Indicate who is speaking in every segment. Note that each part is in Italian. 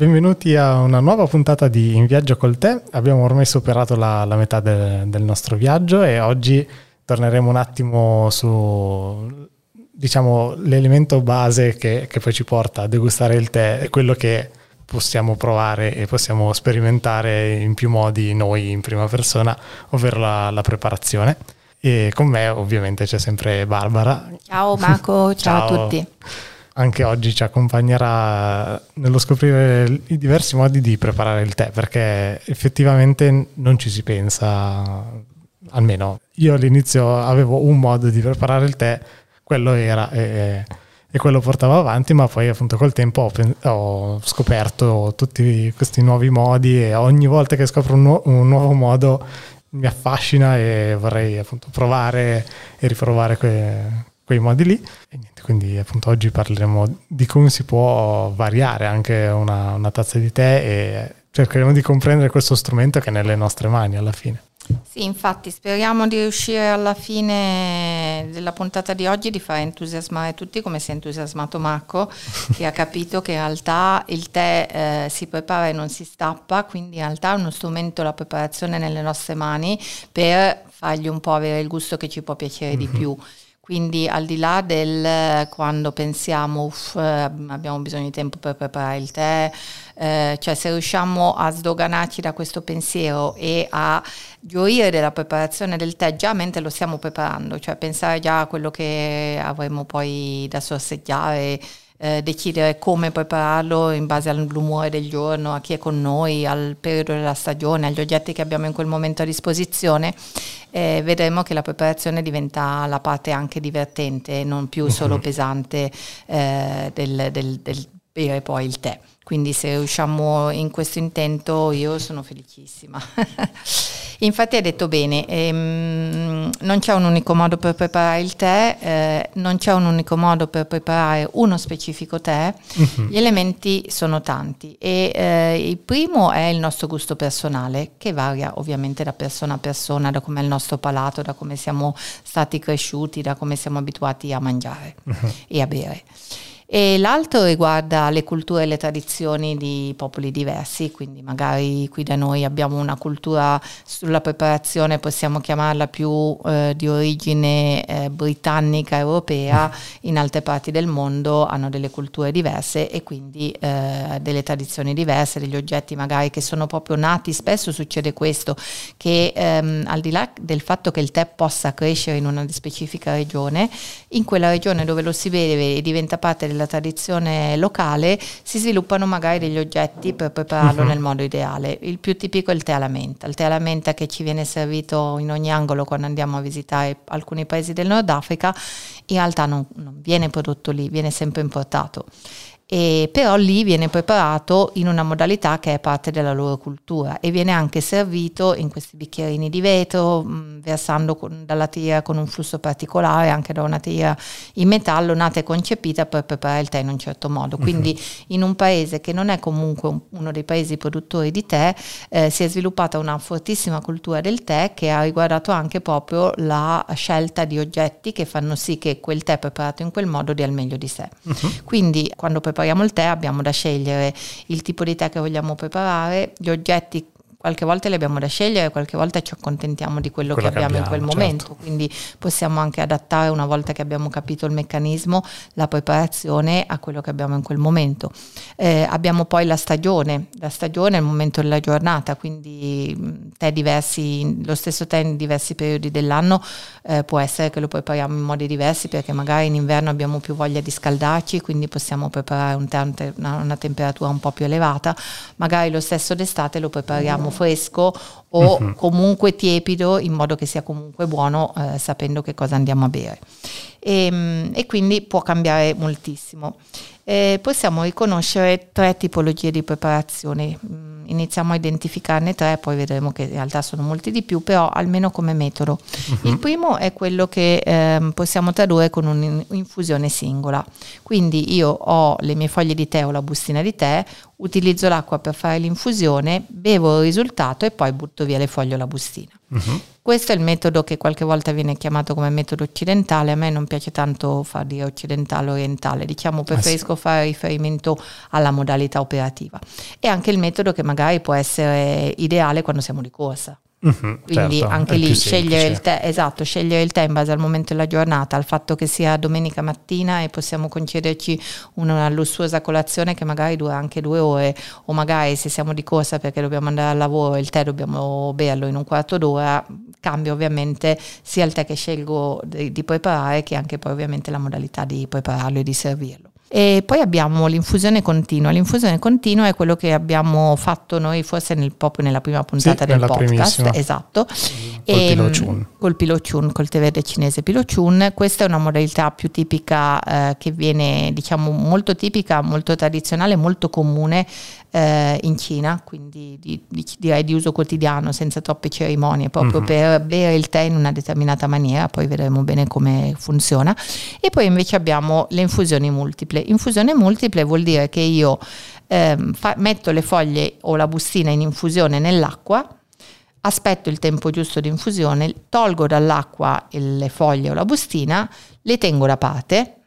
Speaker 1: Benvenuti a una nuova puntata di In Viaggio col Te. Abbiamo ormai superato la, la metà de, del nostro viaggio e oggi torneremo un attimo su diciamo l'elemento base che, che poi ci porta a degustare il tè, è quello che possiamo provare e possiamo sperimentare in più modi noi in prima persona, ovvero la, la preparazione. E con me ovviamente c'è sempre Barbara.
Speaker 2: Ciao Marco, ciao, ciao a tutti
Speaker 1: anche oggi ci accompagnerà nello scoprire i diversi modi di preparare il tè, perché effettivamente non ci si pensa, almeno io all'inizio avevo un modo di preparare il tè, quello era e, e quello portavo avanti, ma poi appunto col tempo ho, ho, scoperto tutti questi nuovi modi e ogni volta che scopro un, nu- un nuovo modo mi affascina e vorrei appunto provare e riprovare que- quei modi lì. E niente, quindi appunto oggi parleremo di come si può variare anche una, una tazza di tè e cercheremo di comprendere questo strumento che è nelle nostre mani alla fine.
Speaker 2: Sì, infatti speriamo di riuscire alla fine della puntata di oggi di fare entusiasmare tutti come si è entusiasmato Marco, che ha capito che in realtà il tè eh, si prepara e non si stappa, quindi in realtà è uno strumento, la preparazione nelle nostre mani per fargli un po' avere il gusto che ci può piacere mm-hmm. di mhm. più. Quindi al di là del quando pensiamo uff, abbiamo bisogno di tempo per preparare il tè, eh, cioè se riusciamo a sdoganarci da questo pensiero e a gioire della preparazione del tè già mentre lo stiamo preparando, cioè pensare già a quello che avremo poi da sorseggiare eh, decidere come prepararlo in base all'umore del giorno, a chi è con noi, al periodo della stagione, agli oggetti che abbiamo in quel momento a disposizione, eh, vedremo che la preparazione diventa la parte anche divertente, non più solo uh-huh. pesante eh, del, del, del bere poi il tè. Quindi se riusciamo in questo intento io sono felicissima. Infatti hai detto bene, ehm, non c'è un unico modo per preparare il tè, eh, non c'è un unico modo per preparare uno specifico tè, uh-huh. gli elementi sono tanti e eh, il primo è il nostro gusto personale che varia ovviamente da persona a persona, da come è il nostro palato, da come siamo stati cresciuti, da come siamo abituati a mangiare uh-huh. e a bere e l'altro riguarda le culture e le tradizioni di popoli diversi, quindi magari qui da noi abbiamo una cultura sulla preparazione, possiamo chiamarla più eh, di origine eh, britannica, europea, in altre parti del mondo hanno delle culture diverse e quindi eh, delle tradizioni diverse, degli oggetti magari che sono proprio nati, spesso succede questo, che ehm, al di là del fatto che il tè possa crescere in una specifica regione, in quella regione dove lo si beve e diventa parte della della tradizione locale si sviluppano magari degli oggetti per prepararlo uh-huh. nel modo ideale. Il più tipico è il tè alla menta, il tè alla menta che ci viene servito in ogni angolo quando andiamo a visitare alcuni paesi del Nord Africa, in realtà non, non viene prodotto lì, viene sempre importato e però lì viene preparato in una modalità che è parte della loro cultura e viene anche servito in questi bicchierini di vetro, mh, mm, versando con, dalla tira con un flusso particolare, anche da una tira in metallo nata e concepita per preparare il tè in un certo modo. Mhm. Quindi uh-huh. in un paese che non è comunque un, uno dei paesi produttori di tè, eh, si è sviluppata una fortissima cultura del tè che ha riguardato anche proprio la scelta di oggetti che fanno sì che quel tè preparato in quel modo dia il meglio di sé. Uh-huh. Quindi quando prepariamo prepariamo il tè abbiamo da scegliere il tipo di tè che vogliamo preparare, gli oggetti qualche volta le abbiamo da scegliere, qualche volta ci accontentiamo di quello, quello che, abbiamo che, abbiamo in quel certo. momento, quindi possiamo anche adattare una volta che abbiamo capito il meccanismo, la preparazione a quello che abbiamo in quel momento. Eh, abbiamo poi la stagione, la stagione è il momento della giornata, quindi tè diversi, lo stesso tè in diversi periodi dell'anno eh, può essere che lo prepariamo in modi diversi perché magari in inverno abbiamo più voglia di scaldarci, quindi possiamo preparare un tè a una temperatura un po' più elevata, magari lo stesso d'estate lo prepariamo fresco o uh-huh. comunque tiepido in modo che sia comunque buono eh, sapendo che cosa andiamo a bere. E, ehm, e quindi può cambiare moltissimo. Eh, possiamo riconoscere tre tipologie di preparazione. Iniziamo a identificarne tre, poi vedremo che in realtà sono molti di più, però almeno come metodo. Uh-huh. Il primo è quello che eh, possiamo tradurre con un'infusione singola. Quindi io ho le mie foglie di tè o la bustina di tè, utilizzo l'acqua per fare l'infusione, bevo il risultato e poi butto via le foglie o la bustina. Uh-huh. Questo è il metodo che qualche volta viene chiamato come metodo occidentale, a me non piace tanto far dire occidentale orientale, diciamo preferisco ah, sì. fare riferimento alla modalità operativa. È anche il metodo che magari può essere ideale quando siamo di corsa. Mm-hmm, Quindi certo, anche lì scegliere il, tè, esatto, scegliere il tè in base al momento della giornata, al fatto che sia domenica mattina e possiamo concederci una lussuosa colazione che magari dura anche due ore o magari se siamo di corsa perché dobbiamo andare al lavoro il tè dobbiamo berlo in un quarto d'ora, cambia ovviamente sia il tè che scelgo di, di preparare che anche poi ovviamente la modalità di prepararlo e di servirlo. E poi abbiamo l'infusione continua. L'infusione continua è quello che abbiamo fatto noi forse nel, proprio nella prima puntata sì, del podcast. Esatto.
Speaker 1: Col e, Pilochun.
Speaker 2: Col Pilochun, col tè verde cinese Pilochun. Questa è una modalità più tipica eh, che viene, diciamo, molto tipica, molto tradizionale, molto comune eh, in Cina, quindi di, di, direi di uso quotidiano, senza troppe cerimonie, proprio mm-hmm. per bere il tè in una determinata maniera, poi vedremo bene come funziona. E poi invece abbiamo le infusioni multiple. Infusione multiple vuol dire che io eh, fa, metto le foglie o la bustina in infusione nell'acqua, aspetto il tempo giusto di infusione, tolgo dall'acqua le foglie o la bustina, le tengo da parte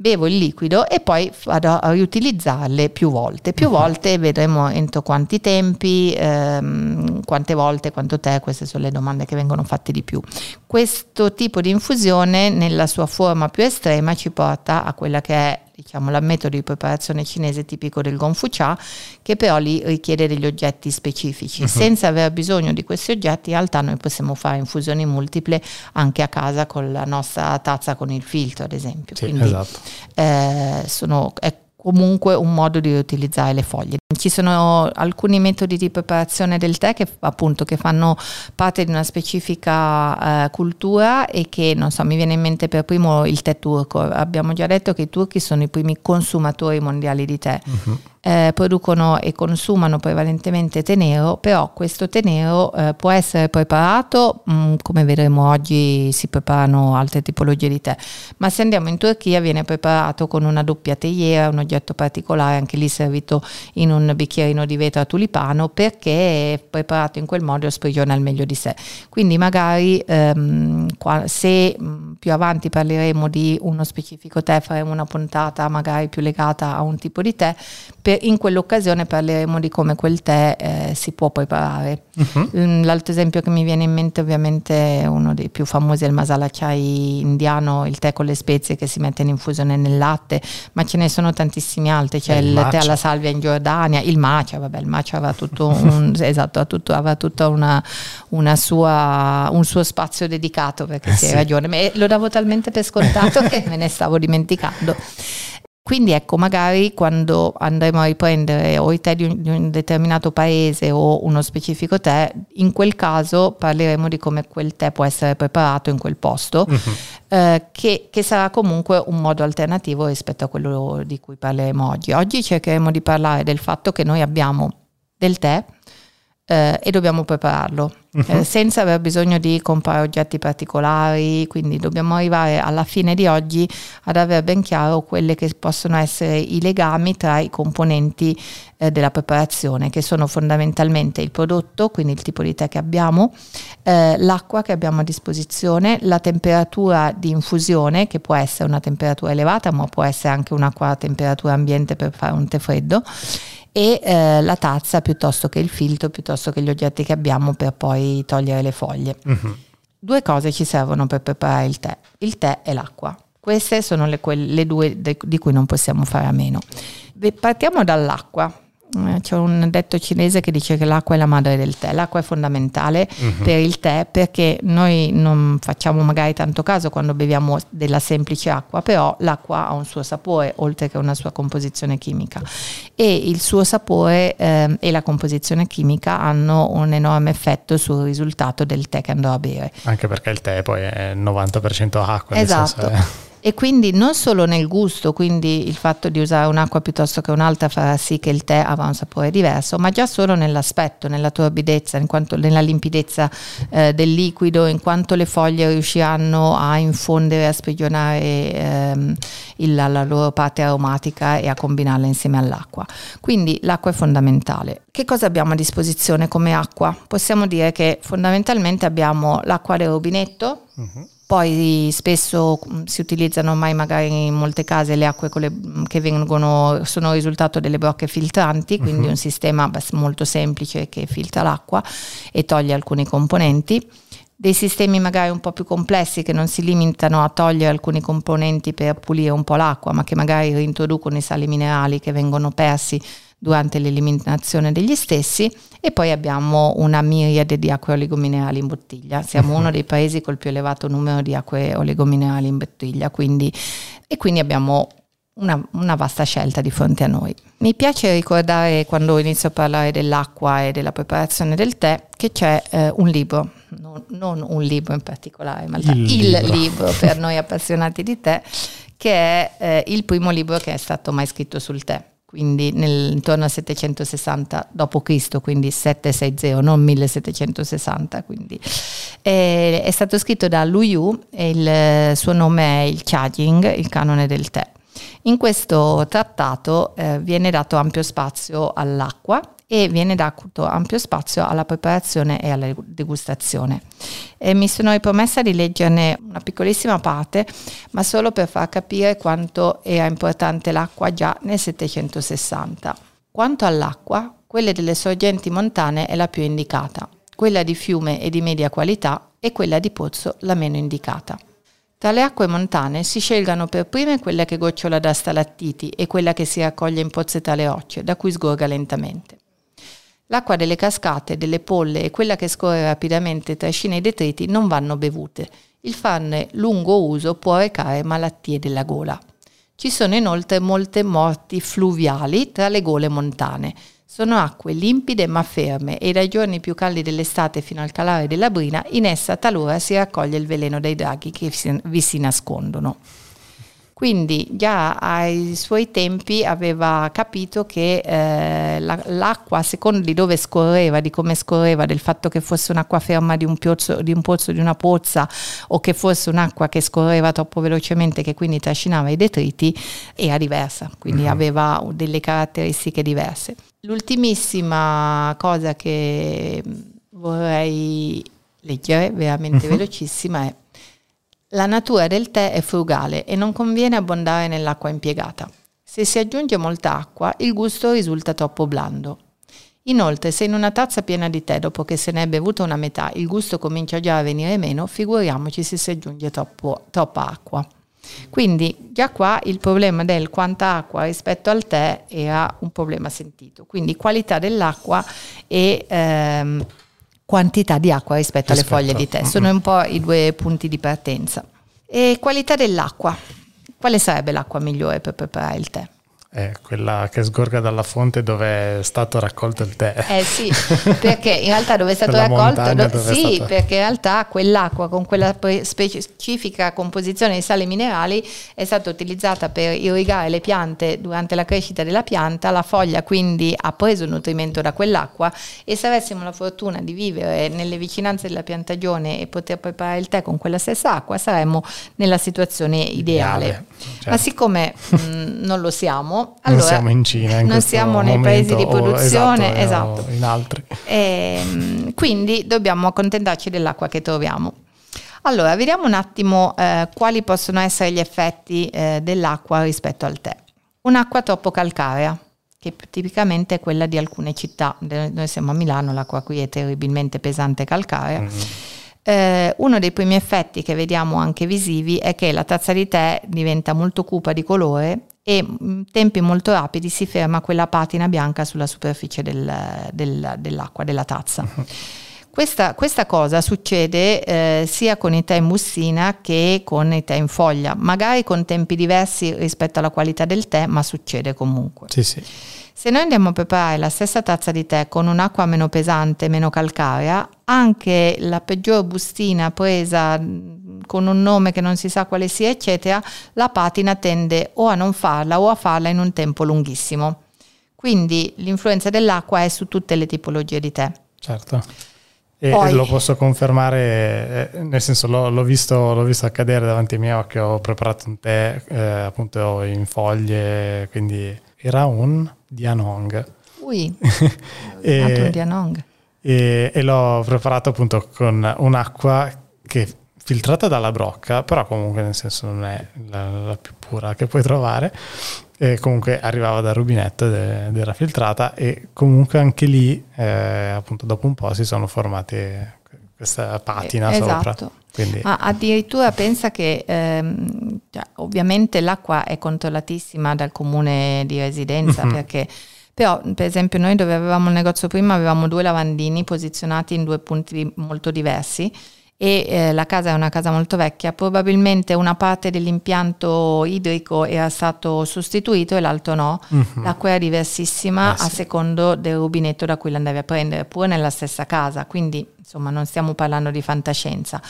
Speaker 2: bevo il liquido e poi vado a riutilizzarle più volte. Più uh-huh. volte vedremo entro quanti tempi, ehm, quante volte, quanto tè, queste sono le domande che vengono fatte di più. Questo tipo di infusione nella sua forma più estrema ci porta a quella che è diciamo, la metodo di preparazione cinese tipico del Gonfu Cha, che però lì richiede degli oggetti specifici. Uh-huh. Senza aver bisogno di questi oggetti, in realtà noi possiamo fare infusioni multiple anche a casa con la nostra tazza con il filtro, ad esempio.
Speaker 1: Sì, Quindi, esatto.
Speaker 2: eh, sono, è comunque un modo di riutilizzare le foglie. Ci sono alcuni metodi di preparazione del tè che appunto che fanno parte di una specifica eh, cultura e che non so, mi viene in mente per primo il tè turco. Abbiamo già detto che i turchi sono i primi consumatori mondiali di tè. Uh-huh eh, producono e consumano prevalentemente tè nero, però questo tè nero eh, può essere preparato, mh, mm, come vedremo oggi si preparano altre tipologie di tè, ma se andiamo in Turchia viene preparato con una doppia teiera, un oggetto particolare, anche lì servito in un bicchierino di vetro a tulipano, perché preparato in quel modo sprigiona il meglio di sé. Quindi magari ehm, se più avanti parleremo di uno specifico tè, faremo una puntata magari più legata a un tipo di tè, per, in quell'occasione parleremo di come quel tè eh, si può preparare. Uh-huh. L'altro esempio che mi viene in mente ovviamente uno dei più famosi è il masala chai indiano, il tè con le spezie che si mette in infusione nel latte, ma ce ne sono tantissimi altri, c'è il, il tè alla salvia in Giordania, il matcha, vabbè il matcha aveva tutto, un, esatto, tutto, aveva tutta una, una sua, un suo spazio dedicato perché eh sì, hai ragione, ma lo davo talmente per scontato che me ne stavo dimenticando. Quindi ecco, magari quando andremo a riprendere o i tè di un, di un, determinato paese o uno specifico tè, in quel caso parleremo di come quel tè può essere preparato in quel posto, uh-huh. eh, che, che, sarà comunque un modo alternativo rispetto a quello di cui parleremo oggi. Oggi cercheremo di parlare del fatto che noi abbiamo del tè eh, e dobbiamo prepararlo uh-huh. eh, senza aver bisogno di comprare oggetti particolari, quindi dobbiamo arrivare alla fine di oggi ad avere ben chiaro quelli che possono essere i legami tra i componenti eh, della preparazione, che sono fondamentalmente il prodotto, quindi il tipo di tè che abbiamo, eh, l'acqua che abbiamo a disposizione, la temperatura di infusione, che può essere una temperatura elevata, ma può essere anche un'acqua a temperatura ambiente per fare un tè freddo e eh, la tazza piuttosto che il filtro, piuttosto che gli oggetti che abbiamo per poi togliere le foglie. Uh-huh. Due cose ci servono per preparare il tè, il tè e l'acqua. Queste sono le, le due de, di cui non possiamo fare a meno. Partiamo dall'acqua. Eh, c'è un detto cinese che dice che l'acqua è la madre del tè. L'acqua è fondamentale uh-huh. per il tè perché noi non facciamo magari tanto caso quando beviamo della semplice acqua, però l'acqua ha un suo sapore oltre che una sua composizione chimica e il suo sapore eh, e la composizione chimica hanno un enorme effetto sul risultato del tè che andrò a bere.
Speaker 1: Anche perché il tè poi è 90% acqua.
Speaker 2: Esatto. E quindi non solo nel gusto, quindi il fatto di usare un'acqua piuttosto che un'altra farà sì che il tè avrà un sapore diverso, ma già solo nell'aspetto, nella torbidezza, quanto, nella limpidezza eh, del liquido, in quanto le foglie riusciranno a infondere, a sprigionare ehm, il, la loro parte aromatica e a combinarla insieme all'acqua. Quindi l'acqua è fondamentale. Che cosa abbiamo a disposizione come acqua? Possiamo dire che fondamentalmente abbiamo l'acqua del rubinetto. Uh-huh poi spesso mm, si utilizzano ormai magari in molte case le acque le, mm, che vengono, sono il risultato delle brocche filtranti, quindi uh-huh. un sistema molto semplice che filtra l'acqua e toglie alcuni componenti. Dei sistemi magari un po' più complessi che non si limitano a togliere alcuni componenti per pulire un po' l'acqua, ma che magari reintroducono i sali minerali che vengono persi durante l'eliminazione degli stessi e poi abbiamo una miriade di acque oligominerali in bottiglia. Siamo uno dei paesi col più elevato numero di acque oligominerali in bottiglia quindi, e quindi abbiamo una, una, vasta scelta di fronte a noi. Mi piace ricordare quando inizio a parlare dell'acqua e della preparazione del tè che c'è eh, un libro, non, non, un libro in particolare, ma il, il libro. libro per noi appassionati di tè, che è eh, il primo libro che è stato mai scritto sul tè quindi nel, intorno al 760 d.C., quindi 760, non 1760. Quindi. È, è stato scritto da Lu Yu e il suo nome è il Chajing, il canone del tè. In questo trattato eh, viene dato ampio spazio all'acqua e viene dato ampio spazio alla preparazione e alla degustazione. E mi sono ripromessa di leggerne una piccolissima parte, ma solo per far capire quanto era importante l'acqua già nel 760. Quanto all'acqua, quella delle sorgenti montane è la più indicata, quella di fiume e di media qualità e quella di pozzo la meno indicata. Tra le acque montane si scelgano per prime quella che gocciola da stalattiti e quella che si raccoglie in pozze rocce, da cui sgorga lentamente. L'acqua delle cascate, delle polle e quella che scorre rapidamente tra scene e detriti non vanno bevute. Il farne lungo uso può recare malattie della gola. Ci sono inoltre molte morti fluviali tra le gole montane. Sono acque limpide ma ferme e dai giorni più caldi dell'estate fino al calare della brina in essa talora si raccoglie il veleno dei draghi che vi si nascondono. Quindi già ai suoi tempi aveva capito che eh, la, l'acqua, a seconda di dove scorreva, di come scorreva, del fatto che fosse un'acqua ferma di un, piozzo, di un pozzo, di una pozza o che fosse un'acqua che scorreva troppo velocemente, che quindi trascinava i detriti, era diversa, quindi uh-huh. aveva delle caratteristiche diverse. L'ultimissima cosa che vorrei leggere, veramente uh-huh. velocissima, è la natura del tè è frugale e non conviene abbondare nell'acqua impiegata. Se si aggiunge molta acqua, il gusto risulta troppo blando. Inoltre, se in una tazza piena di tè, dopo che se ne è bevuta una metà, il gusto comincia già a venire meno, figuriamoci se si aggiunge troppo, troppa acqua. Quindi già qua il problema del quanta acqua rispetto al tè era un problema sentito. Quindi qualità dell'acqua e ehm, quantità di acqua rispetto, rispetto alle foglie di tè. Sono un po' i due punti di partenza. E qualità dell'acqua. Quale sarebbe l'acqua migliore per preparare il tè?
Speaker 1: È quella che sgorga dalla fonte dove è stato raccolto il tè.
Speaker 2: Eh sì, perché in realtà dove è stato raccolto, do, sì, stato... perché in realtà quell'acqua con quella specifica composizione di sali minerali è stata utilizzata per irrigare le piante durante la crescita della pianta, la foglia quindi ha preso nutrimento da quell'acqua e se avessimo la fortuna di vivere nelle vicinanze della piantagione e poter preparare il tè con quella stessa acqua saremmo nella situazione ideale. ideale certo. Ma siccome mh, non lo siamo,
Speaker 1: allora, non siamo in Cina, in
Speaker 2: non siamo nei paesi di produzione,
Speaker 1: o, esatto, esatto. in altri.
Speaker 2: E, ehm, quindi dobbiamo accontentarci dell'acqua che troviamo. Allora, vediamo un attimo eh, quali possono essere gli effetti eh, dell'acqua rispetto al tè. Un'acqua troppo calcarea, che tipicamente è quella di alcune città. Noi siamo a Milano, l'acqua qui è terribilmente pesante e calcarea. Mm-hmm. Eh, uno dei primi effetti che vediamo anche visivi è che la tazza di tè diventa molto cupa di colore e in mm, tempi molto rapidi si ferma quella patina bianca sulla superficie del, del, dell'acqua, della tazza. Questa, questa, cosa succede eh, sia con i tè in bussina che con i tè in foglia, magari con tempi diversi rispetto alla qualità del tè, ma succede comunque.
Speaker 1: Sì, sì.
Speaker 2: Se noi andiamo a preparare la stessa tazza di tè con un'acqua meno pesante, meno calcarea, anche la peggior bustina presa con un nome che non si sa quale sia, eccetera, la patina tende o a non farla o a farla in un tempo lunghissimo. Quindi l'influenza dell'acqua è su tutte le tipologie di tè.
Speaker 1: Certo. E Poi, lo posso confermare, eh, nel senso l'ho, l'ho, visto, l'ho, visto, accadere davanti ai miei occhi, ho preparato un tè eh, appunto in foglie, quindi era un Dianong.
Speaker 2: Ui, e, un Dianong.
Speaker 1: E, e l'ho preparato appunto con un'acqua che filtrata dalla brocca, però comunque nel senso non è la, la più pura che puoi trovare. E comunque arrivava dal rubinetto ed era filtrata e comunque anche lì eh, appunto dopo un po' si sono formate questa patina
Speaker 2: eh,
Speaker 1: sopra.
Speaker 2: Esatto. Quindi... Ma addirittura pensa che ehm, cioè, ovviamente l'acqua è controllatissima dal comune di residenza mm-hmm. perché però per esempio noi dove avevamo il negozio prima avevamo due lavandini posizionati in due punti molto diversi e eh, la casa è una casa molto vecchia, probabilmente una parte dell'impianto idrico era stato sostituito e l'altro no, uh-huh. l'acqua era diversissima eh, sì. a secondo del rubinetto da cui l'andavi a prendere, pure nella stessa casa, quindi insomma non stiamo parlando di fantascienza.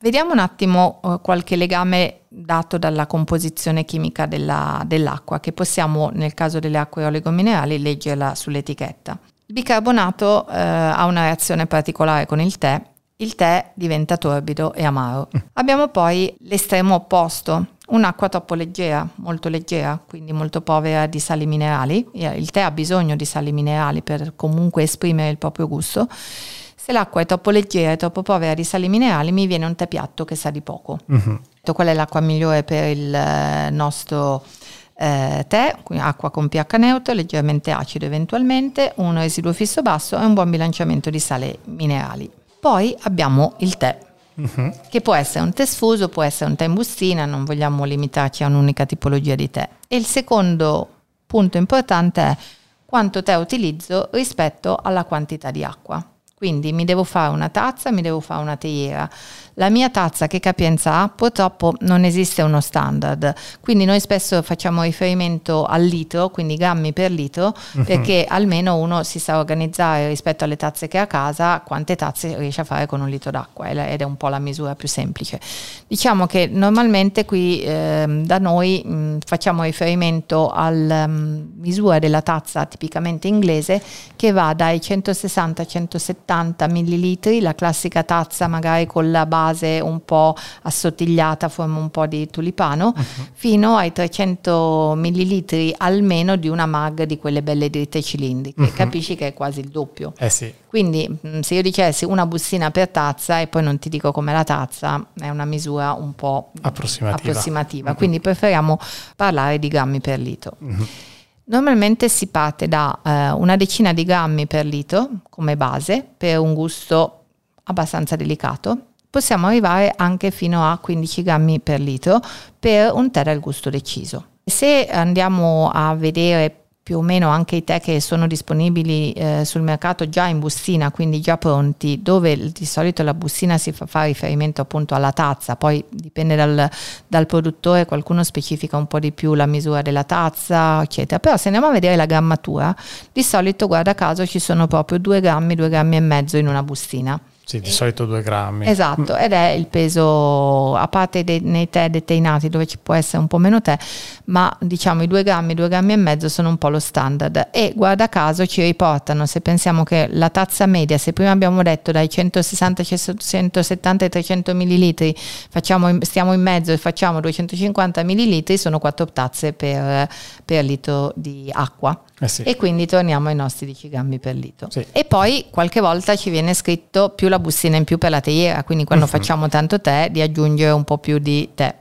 Speaker 2: Vediamo un attimo uh, qualche legame dato dalla composizione chimica della, dell'acqua, che possiamo nel caso delle acque oligominerali leggerla sull'etichetta. Il bicarbonato uh, ha una reazione particolare con il tè il tè diventa torbido e amaro. Abbiamo poi l'estremo opposto, un'acqua troppo leggera, molto leggera, quindi molto povera di sali minerali. Il tè ha bisogno di sali minerali per comunque esprimere il proprio gusto. Se l'acqua è troppo leggera e troppo povera di sali minerali, mi viene un tè piatto che sa di poco. Mm-hmm. Qual è l'acqua migliore per il eh, nostro eh, tè, acqua con pH neutro, leggermente acido eventualmente, un residuo fisso basso e un buon bilanciamento di sale minerali. Poi abbiamo il tè, uh-huh. che può essere un tè sfuso, può essere un tè in bustina, non vogliamo limitarci a un'unica tipologia di tè. E il secondo punto importante è quanto tè utilizzo rispetto alla quantità di acqua. Quindi mi devo fare una tazza, mi devo fare una teiera. La mia tazza che capienza ha purtroppo non esiste uno standard, quindi noi spesso facciamo riferimento al litro, quindi grammi per litro, uh-huh. perché almeno uno si sa organizzare rispetto alle tazze che ha a casa quante tazze riesce a fare con un litro d'acqua ed è un po' la misura più semplice. Diciamo che normalmente qui eh, da noi mh, facciamo riferimento alla mh, misura della tazza tipicamente inglese che va dai 160 170 millilitri, la classica tazza magari con la base base un po' assottigliata, forma un po' di tulipano, uh-huh. fino ai 300 millilitri almeno di una mag di quelle belle dritte cilindriche. Uh-huh. Capisci che è quasi il doppio.
Speaker 1: Eh sì.
Speaker 2: Quindi se io dicessi una bustina per tazza e poi non ti dico come la tazza, è una misura un po' approssimativa. approssimativa. Uh-huh. Quindi preferiamo parlare di grammi per litro. Normalmente si parte da eh, una decina di grammi per litro come base per un gusto abbastanza delicato possiamo arrivare anche fino a 15 grammi per litro per un tè dal gusto deciso. Se andiamo a vedere più o meno anche i tè che sono disponibili eh, sul mercato già in bustina, quindi già pronti, dove di solito la bustina si fa, fa riferimento appunto alla tazza, poi dipende dal, dal, produttore, qualcuno specifica un po' di più la misura della tazza, eccetera. Però se andiamo a vedere la grammatura, di solito guarda caso ci sono proprio 2 grammi, 2 grammi e mezzo in una bustina.
Speaker 1: Sì, di solito due grammi.
Speaker 2: Esatto, ed è il peso, a parte dei, nei tè deteinati dove ci può essere un po' meno tè, ma diciamo i due grammi, due grammi e mezzo sono un po' lo standard. E guarda caso ci riportano, se pensiamo che la tazza media, se prima abbiamo detto dai 160, 170 ai 300 millilitri, facciamo, stiamo in mezzo e facciamo 250 millilitri, sono quattro tazze per, per litro di acqua. Eh sì. E quindi torniamo ai nostri 10 grammi per litro. Sì. E poi qualche volta ci viene scritto più la bustina in più per la teiera, quindi quando uh-huh. facciamo tanto tè di aggiungere un po' più di tè.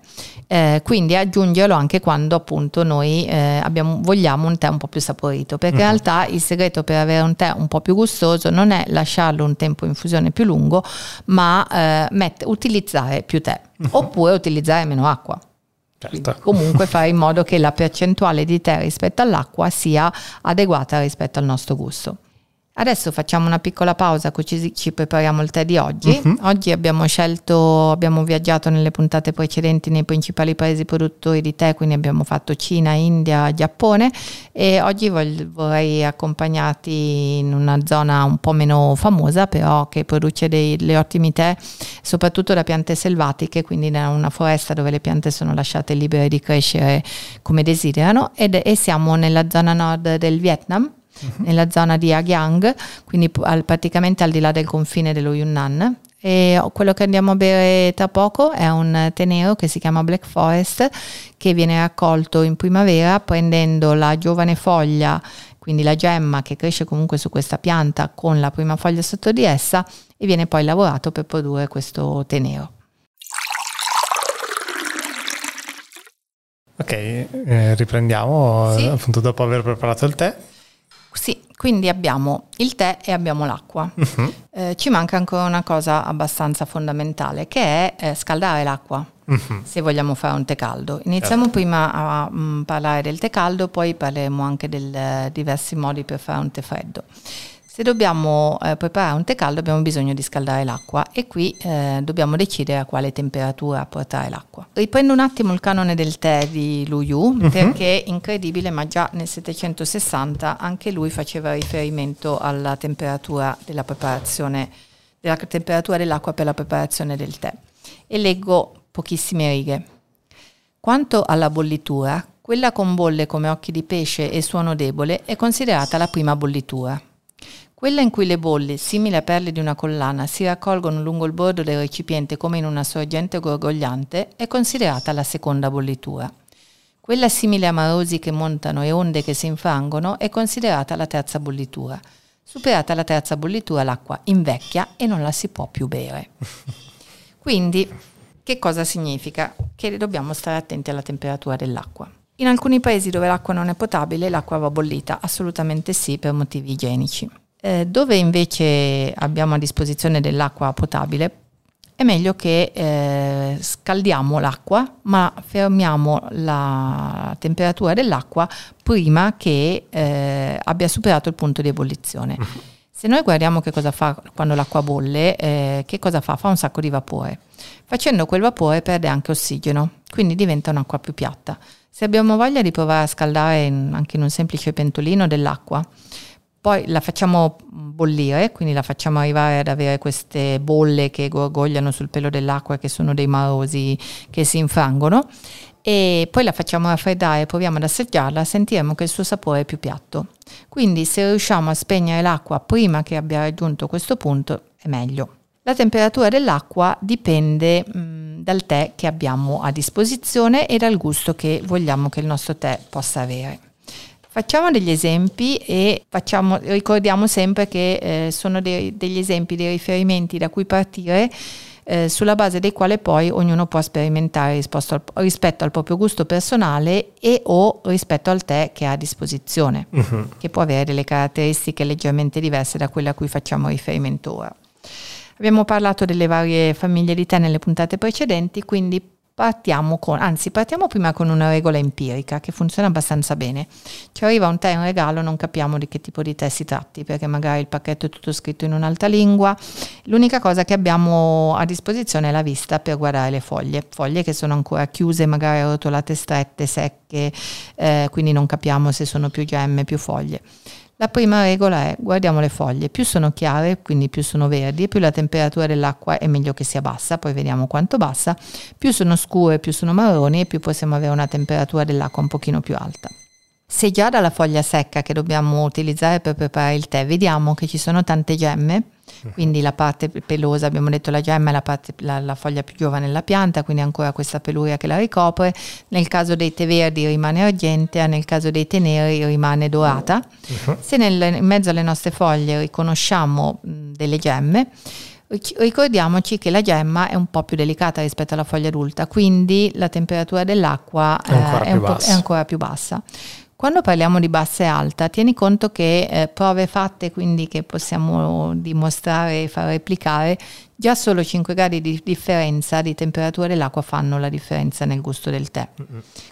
Speaker 2: Eh, quindi aggiungerlo anche quando appunto noi eh, abbiamo, vogliamo un tè un po' più saporito perché uh-huh. in realtà il segreto per avere un tè un po' più gustoso non è lasciarlo un tempo in infusione più lungo ma eh, met- utilizzare più tè uh-huh. oppure utilizzare meno acqua Certo. comunque fare in modo che la percentuale di tè rispetto all'acqua sia adeguata rispetto al nostro gusto. Adesso facciamo una piccola pausa così ci prepariamo il tè di oggi. Uh-huh. Oggi abbiamo scelto, abbiamo viaggiato nelle puntate precedenti nei principali paesi produttori di tè, quindi abbiamo fatto Cina, India, Giappone e oggi vorrei accompagnarti in una zona un po' meno famosa però che produce degli ottimi tè, soprattutto da piante selvatiche, quindi in una foresta dove le piante sono lasciate libere di crescere come desiderano ed, e siamo nella zona nord del Vietnam uh-huh. nella zona di Agyang, quindi al, praticamente al di là del confine dello Yunnan. E quello che andiamo a bere tra poco è un tè nero che si chiama Black Forest, che viene raccolto in primavera prendendo la giovane foglia, quindi la gemma che cresce comunque su questa pianta con la prima foglia sotto di essa e viene poi lavorato per produrre questo tè nero.
Speaker 1: Ok, eh, riprendiamo sì. appunto dopo aver preparato il tè.
Speaker 2: Sì, quindi abbiamo il tè e abbiamo l'acqua. Uh-huh. Eh, ci manca ancora una cosa abbastanza fondamentale che è eh, scaldare l'acqua. Uh-huh. Se vogliamo fare un tè caldo. Iniziamo certo. prima a um, parlare del tè caldo, poi parleremo anche dei uh, diversi modi per fare un tè freddo. Se dobbiamo eh, preparare un tè caldo abbiamo bisogno di scaldare l'acqua e qui eh, dobbiamo decidere a quale temperatura portare l'acqua. Riprendo un attimo il canone del tè di Lu Yu uh-huh. perché incredibile ma già nel 760 anche lui faceva riferimento alla temperatura della preparazione, della temperatura dell'acqua per la preparazione del tè. E leggo pochissime righe. Quanto alla bollitura, quella con bolle come occhi di pesce e suono debole è considerata la prima bollitura. Quella in cui le bolle, simili a perle di una collana, si raccolgono lungo il bordo del recipiente come in una sorgente gorgogliante, è considerata la seconda bollitura. Quella simile a marosi che montano e onde che si infrangono è considerata la terza bollitura. Superata la terza bollitura l'acqua invecchia e non la si può più bere. Quindi, che cosa significa? Che dobbiamo stare attenti alla temperatura dell'acqua. In alcuni paesi dove l'acqua non è potabile, l'acqua va bollita, assolutamente sì, per motivi igienici. Eh, dove invece abbiamo a disposizione dell'acqua potabile, è meglio che eh, scaldiamo l'acqua, ma fermiamo la temperatura dell'acqua prima che eh, abbia superato il punto di ebollizione. Se noi guardiamo che cosa fa quando l'acqua bolle, eh, che cosa fa? Fa un sacco di vapore. Facendo quel vapore perde anche ossigeno, quindi diventa un'acqua più piatta. Se abbiamo voglia di provare a scaldare in, anche in un semplice pentolino dell'acqua, poi la facciamo bollire, quindi la facciamo arrivare ad avere queste bolle che gorgogliano sul pelo dell'acqua, che sono dei marosi che si infrangono, e poi la facciamo raffreddare, proviamo ad assaggiarla, sentiremo che il suo sapore è più piatto. Quindi se riusciamo a spegnere l'acqua prima che abbia raggiunto questo punto, è meglio. La temperatura dell'acqua dipende mh, dal tè che abbiamo a disposizione e dal gusto che vogliamo che il nostro tè possa avere. Facciamo degli esempi e facciamo, ricordiamo sempre che eh, sono dei, degli esempi, dei riferimenti da cui partire eh, sulla base dei quali poi ognuno può sperimentare al, rispetto al proprio gusto personale e o rispetto al tè che ha a disposizione, uh-huh. che può avere delle caratteristiche leggermente diverse da quelle a cui facciamo riferimento ora. Abbiamo parlato delle varie famiglie di tè nelle puntate precedenti, quindi partiamo con, anzi partiamo prima con una regola empirica che funziona abbastanza bene. Ci arriva un tè in regalo, non capiamo di che tipo di tè si tratti perché magari il pacchetto è tutto scritto in un'altra lingua. L'unica cosa che abbiamo a disposizione è la vista per guardare le foglie, foglie che sono ancora chiuse, magari rotolate strette, secche, eh, quindi non capiamo se sono più gemme, più foglie. La prima regola è guardiamo le foglie, più sono chiare, quindi più sono verdi, più la temperatura dell'acqua è meglio che sia bassa, poi vediamo quanto bassa, più sono scure, più sono marroni e più possiamo avere una temperatura dell'acqua un pochino più alta. Se già dalla foglia secca che dobbiamo utilizzare per preparare il tè vediamo che ci sono tante gemme. Quindi la parte pelosa, abbiamo detto la gemma è la, parte, la, la, foglia più giovane della pianta, quindi ancora questa peluria che la ricopre. Nel caso dei tè verdi rimane argentea, nel caso dei tè neri rimane dorata. Uh-huh. Se nel, in mezzo alle nostre foglie riconosciamo mh, delle gemme, ricordiamoci che la gemma è un po' più delicata rispetto alla foglia adulta, quindi la temperatura dell'acqua è ancora, eh, è, è ancora più bassa. Quando parliamo di bassa e alta, tieni conto che eh, prove fatte, quindi che possiamo dimostrare e far replicare, Già solo 5 gradi di differenza di temperatura dell'acqua fanno la differenza nel gusto del tè.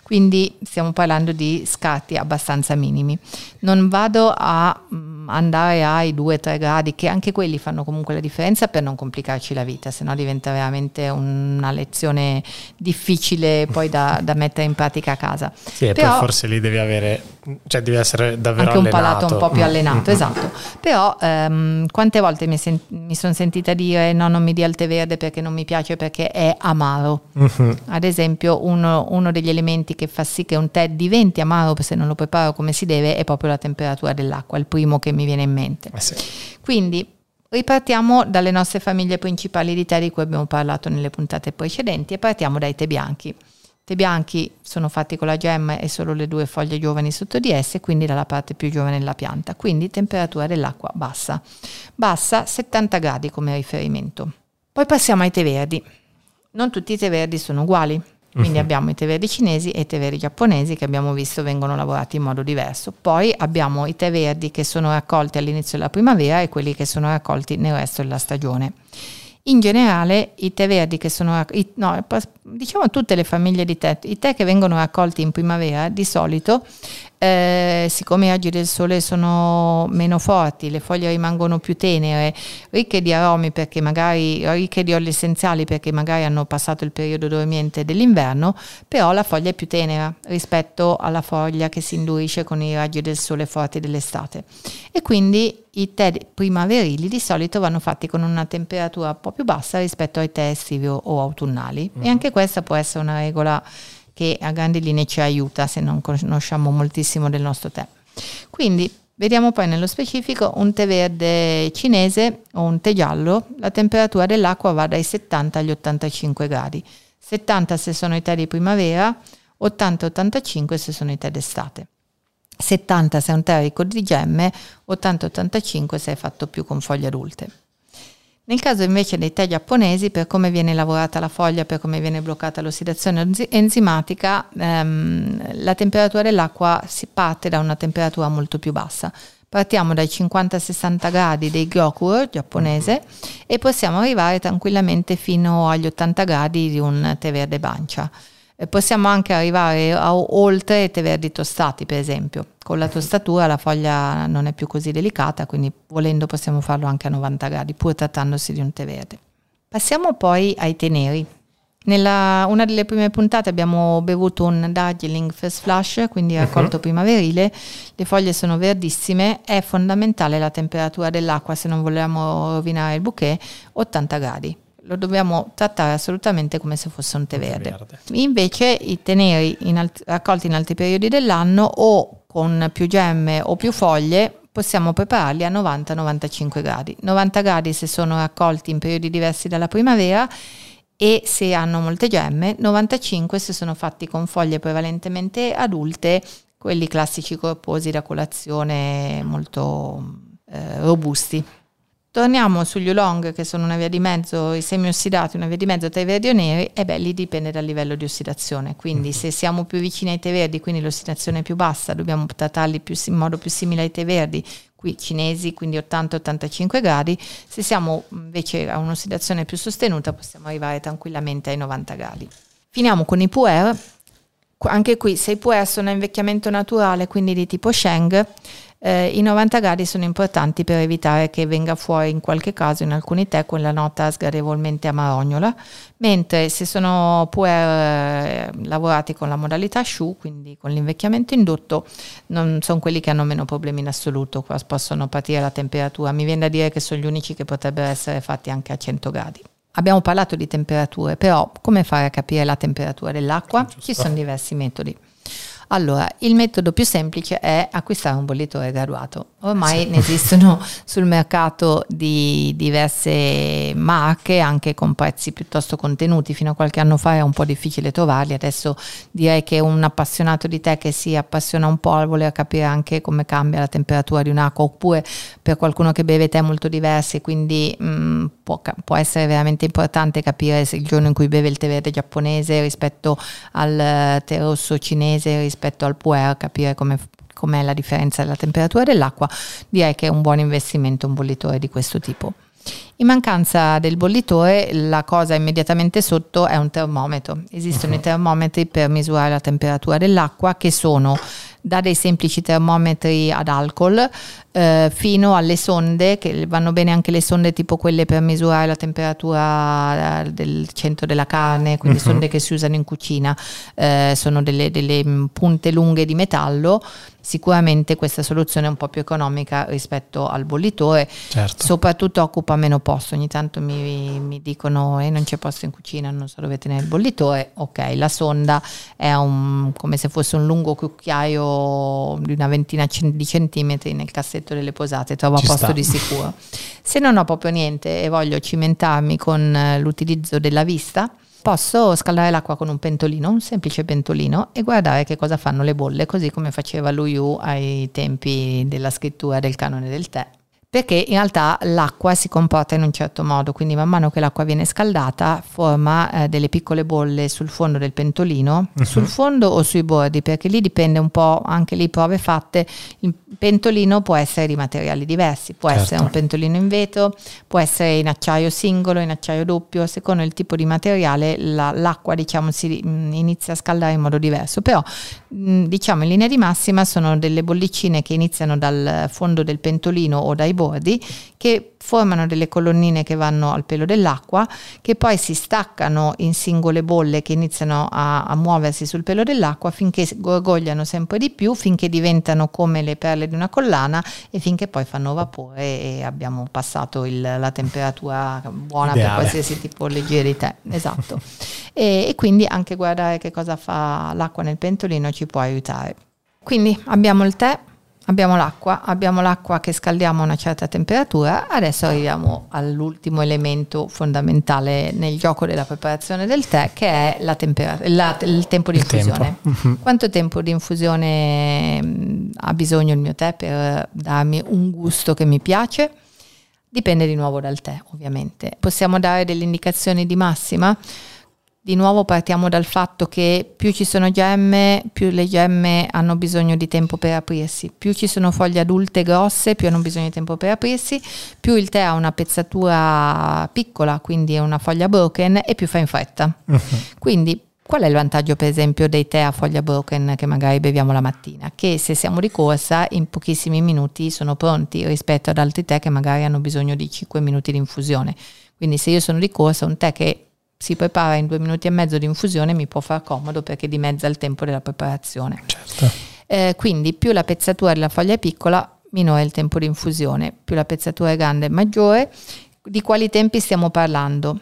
Speaker 2: Quindi stiamo parlando di scatti abbastanza minimi. Non vado a mm, andare ai 2-3 gradi, che anche quelli fanno comunque la differenza per non complicarci la vita, se no diventa veramente una lezione difficile poi da, da mettere in pratica a casa.
Speaker 1: Sì, e poi forse lì devi avere, cioè devi essere davvero
Speaker 2: anche
Speaker 1: allenato.
Speaker 2: un palato un po' più allenato, mm-hmm. esatto. Però ehm, quante volte mi, sen- mi sono sentita dire no, non mi dia il tè verde perché non mi piace perché è amaro. Uh-huh. Ad esempio uno, uno, degli elementi che fa sì che un tè diventi amaro se non lo preparo come si deve è proprio la temperatura dell'acqua, il primo che mi viene in mente. Eh sì. Quindi ripartiamo dalle nostre famiglie principali di tè di cui abbiamo parlato nelle puntate precedenti e partiamo dai tè bianchi. I tè bianchi sono fatti con la gemma e solo le due foglie giovani sotto di esse, quindi dalla parte più giovane della pianta, quindi temperatura dell'acqua bassa. Bassa 70 gradi come riferimento. Poi passiamo ai tè verdi. Non tutti i tè verdi sono uguali, quindi uh-huh. abbiamo i tè verdi cinesi e i tè verdi giapponesi che abbiamo visto vengono lavorati in modo diverso. Poi abbiamo i tè verdi che sono raccolti all'inizio della primavera e quelli che sono raccolti nel resto della stagione. In generale i tè verdi che sono, no, diciamo tutte le famiglie di tè, i tè che vengono raccolti in primavera di solito eh, siccome i raggi del sole sono meno forti, le foglie rimangono più tenere, ricche di aromi perché magari, ricche di oli essenziali perché magari hanno passato il periodo dormiente dell'inverno, però la foglia è più tenera rispetto alla foglia che si indurisce con i raggi del sole forti dell'estate. E quindi i tè primaverili di solito vanno fatti con una temperatura un po' più bassa rispetto ai tè estivi o autunnali. Mm-hmm. E anche questa può essere una regola che a grandi linee ci aiuta se non conosciamo moltissimo del nostro tè. Quindi vediamo poi nello specifico un tè verde cinese o un tè giallo, la temperatura dell'acqua va dai 70 agli 85 gradi. 70 se sono i tè di primavera, 80-85 se sono i tè d'estate. 70 se è un tè ricco di gemme, 80-85 se è fatto più con foglie adulte. Nel caso invece dei tè giapponesi, per come viene lavorata la foglia, per come viene bloccata l'ossidazione enzimatica, ehm, la temperatura dell'acqua si parte da una temperatura molto più bassa. Partiamo dai 50-60 gradi dei Gyokur giapponese e possiamo arrivare tranquillamente fino agli 80 gradi di un tè verde bancia. Possiamo anche arrivare a, oltre tè verdi tostati, per esempio. Con la tostatura la foglia non è più così delicata, quindi volendo possiamo farlo anche a 90 gradi, pur trattandosi di un tè verde. Passiamo poi ai tè neri. Nella una delle prime puntate abbiamo bevuto un Darjeeling First Flush, quindi raccolto uh-huh. primaverile, le foglie sono verdissime, è fondamentale la temperatura dell'acqua se non vogliamo rovinare il bouquet, 80 gradi lo dobbiamo trattare assolutamente come se fosse un tè verde. verde. Invece i tè neri in alt- raccolti in altri periodi dell'anno o con più gemme o più foglie possiamo prepararli a 90-95 gradi. 90 gradi se sono raccolti in periodi diversi dalla primavera e se hanno molte gemme, 95 se sono fatti con foglie prevalentemente adulte, quelli classici corposi da colazione molto eh, robusti. Torniamo sugli oolong che sono una via di mezzo, i semi ossidati, una via di mezzo tra i verdi e i neri, e beh, lì dipende dal livello di ossidazione. Quindi mm-hmm. se siamo più vicini ai tè verdi, quindi l'ossidazione è più bassa, dobbiamo trattarli più, in modo più simile ai tè verdi, qui cinesi, quindi 80-85 gradi. Se siamo invece a un'ossidazione più sostenuta, possiamo arrivare tranquillamente ai 90 gradi. Finiamo con i puer. Anche qui, se i puer sono a invecchiamento naturale, quindi di tipo Sheng, eh, I 90 gradi sono importanti per evitare che venga fuori in qualche caso in alcuni tè quella nota sgradevolmente amarognola, mentre se sono puer eh, lavorati con la modalità Shu, quindi con l'invecchiamento indotto, non sono quelli che hanno meno problemi in assoluto, qua possono partire la temperatura. Mi viene da dire che sono gli unici che potrebbero essere fatti anche a 100 gradi. Abbiamo parlato di temperature, però come fare a capire la temperatura dell'acqua? Ci sono diversi metodi. Allora, il metodo più semplice è acquistare un bollitore graduato. Ormai ne esistono sul mercato di diverse marche, anche con prezzi piuttosto contenuti. Fino a qualche anno fa era un po' difficile trovarli, adesso direi che un appassionato di te che si appassiona un po' a voler capire anche come cambia la temperatura di un'acqua, oppure per qualcuno che beve tè molto diversi, quindi mh, mm, può, può, essere veramente importante capire se il giorno in cui beve il tè verde giapponese rispetto al tè rosso cinese, rispetto al puer, capire come com'è la differenza della temperatura dell'acqua, direi che è un buon investimento un bollitore di questo tipo. In mancanza del bollitore, la cosa immediatamente sotto è un termometro. Esistono uh-huh. i termometri per misurare la temperatura dell'acqua che sono da dei semplici termometri ad alcol eh, fino alle sonde, che vanno bene anche le sonde tipo quelle per misurare la temperatura eh, del centro della carne, quindi uh-huh. sonde che si usano in cucina, eh, sono delle, delle punte lunghe di metallo sicuramente questa soluzione è un po' più economica rispetto al bollitore, certo. soprattutto occupa meno posto, ogni tanto mi, mi dicono eh, non c'è posto in cucina, non so dove tenere il bollitore, ok, la sonda è un, come se fosse un lungo cucchiaio di una ventina di centimetri nel cassetto delle posate, trovo Ci posto sta. di sicuro. Se non ho proprio niente e voglio cimentarmi con eh, l'utilizzo della vista, posso scaldare l'acqua con un pentolino, un semplice pentolino, e guardare che cosa fanno le bolle, così come faceva Lu ai tempi della scrittura del canone del tè perché in realtà l'acqua si comporta in un certo modo, quindi man mano che l'acqua viene scaldata forma eh, delle piccole bolle sul fondo del pentolino, uh-huh. sul fondo o sui bordi, perché lì dipende un po', anche lì prove fatte, il pentolino può essere di materiali diversi, può certo. essere un pentolino in vetro, può essere in acciaio singolo, in acciaio doppio, secondo il tipo di materiale la, l'acqua diciamo si mm, inizia a scaldare in modo diverso, però mh, mm, diciamo in linea di massima sono delle bollicine che iniziano dal fondo del pentolino o dai bordi bordi che formano delle colonnine che vanno al pelo dell'acqua, che poi si staccano in singole bolle che iniziano a, a muoversi sul pelo dell'acqua finché gorgogliano sempre di più, finché diventano come le perle di una collana e finché poi fanno vapore e abbiamo passato il, la temperatura buona Ideale. per qualsiasi tipo di tè. Esatto. e, e quindi anche guardare che cosa fa l'acqua nel pentolino ci può aiutare. Quindi abbiamo il tè, Abbiamo l'acqua, abbiamo l'acqua che scaldiamo a una certa temperatura, adesso arriviamo all'ultimo elemento fondamentale nel gioco della preparazione del tè che è la temperatura, la, il tempo di il infusione. Tempo. Uh-huh. Quanto tempo di infusione mm, ha bisogno il mio tè per darmi un gusto che mi piace? Dipende di nuovo dal tè, ovviamente. Possiamo dare delle indicazioni di massima? Di nuovo partiamo dal fatto che più ci sono gemme, più le gemme hanno bisogno di tempo per aprirsi, più ci sono foglie adulte grosse, più hanno bisogno di tempo per aprirsi, più il tè ha una pezzatura piccola, quindi è una foglia broken e più fa in fretta. Uh-huh. Quindi Qual è il vantaggio per esempio dei tè a foglia broken che magari beviamo la mattina? Che se siamo di corsa in pochissimi minuti sono pronti rispetto ad altri tè che magari hanno bisogno di 5 minuti di infusione. Quindi se io sono di corsa un tè che si prepara in due minuti e mezzo di infusione mi può far comodo perché dimezza il tempo della preparazione. Certo. Eh, quindi più la pezzatura della foglia è piccola, minore il tempo di infusione, più la pezzatura è grande, maggiore. Di quali tempi stiamo parlando?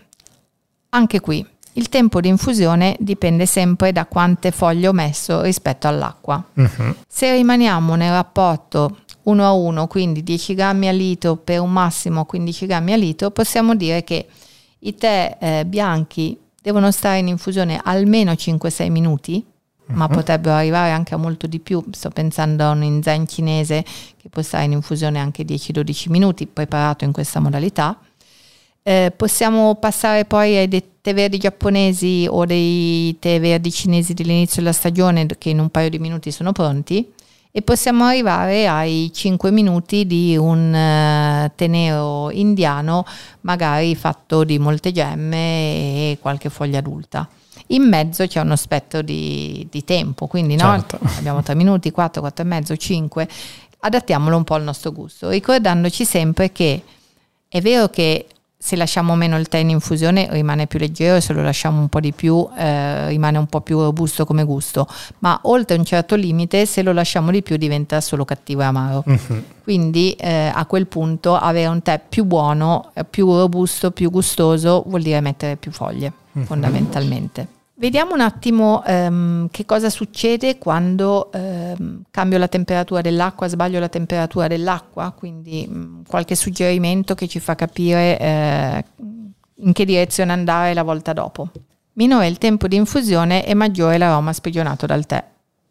Speaker 2: Anche qui il tempo di infusione dipende sempre da quante foglie ho messo rispetto all'acqua. Uh-huh. Se rimaniamo nel rapporto 1 a 1, quindi 10 grammi a litro per un massimo 15 grammi a litro, possiamo dire che i tè eh, bianchi devono stare in infusione almeno 5-6 minuti, uh-huh. ma mhm. potrebbero arrivare anche a molto di più. Sto pensando a un inzen cinese che può stare in infusione anche 10-12 minuti, preparato in questa modalità. Eh, possiamo passare poi ai tè verdi giapponesi o dei tè verdi cinesi dell'inizio della stagione che in un paio di minuti sono pronti e possiamo arrivare ai 5 minuti di un uh, tenero indiano magari fatto di molte gemme e qualche foglia adulta. In mezzo c'è uno spettro di, di tempo, quindi no? certo. abbiamo 3 minuti, 4, 4 e mezzo, 5, adattiamolo un po' al nostro gusto, ricordandoci sempre che è vero che se lasciamo meno il tè in infusione rimane più leggero e se lo lasciamo un po' di più eh, rimane un po' più robusto come gusto, ma oltre un certo limite se lo lasciamo di più diventa solo cattivo e amaro. Uh-huh. Quindi eh, a quel punto avere un tè più buono, più robusto, più gustoso vuol dire mettere più foglie uh-huh. fondamentalmente. Vediamo un attimo ehm, che cosa succede quando ehm, cambio la temperatura dell'acqua, sbaglio la temperatura dell'acqua, quindi mh, mm, qualche suggerimento che ci fa capire eh, in che direzione andare la volta dopo. Minore il tempo di infusione e maggiore l'aroma sprigionato dal tè.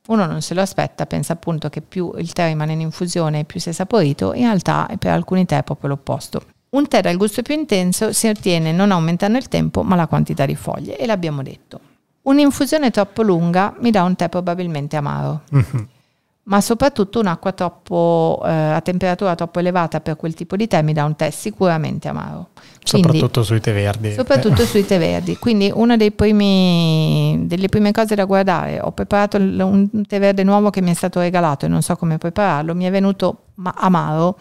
Speaker 2: Uno non se lo aspetta, pensa appunto che più il tè rimane in infusione più si è saporito, in realtà per alcuni tè è proprio l'opposto. Un tè dal gusto più intenso si ottiene non aumentando il tempo ma la quantità di foglie e l'abbiamo detto. Un'infusione troppo lunga mi dà un tè probabilmente amaro. Mm-hmm. ma soprattutto un'acqua troppo, eh, a temperatura troppo elevata per quel tipo di tè mi dà un tè sicuramente amaro.
Speaker 1: Quindi, soprattutto sui tè verdi.
Speaker 2: Soprattutto sui tè verdi. Quindi una delle prime cose da guardare, ho preparato un tè verde nuovo che mi è stato regalato e non so come prepararlo, mi è venuto amaro,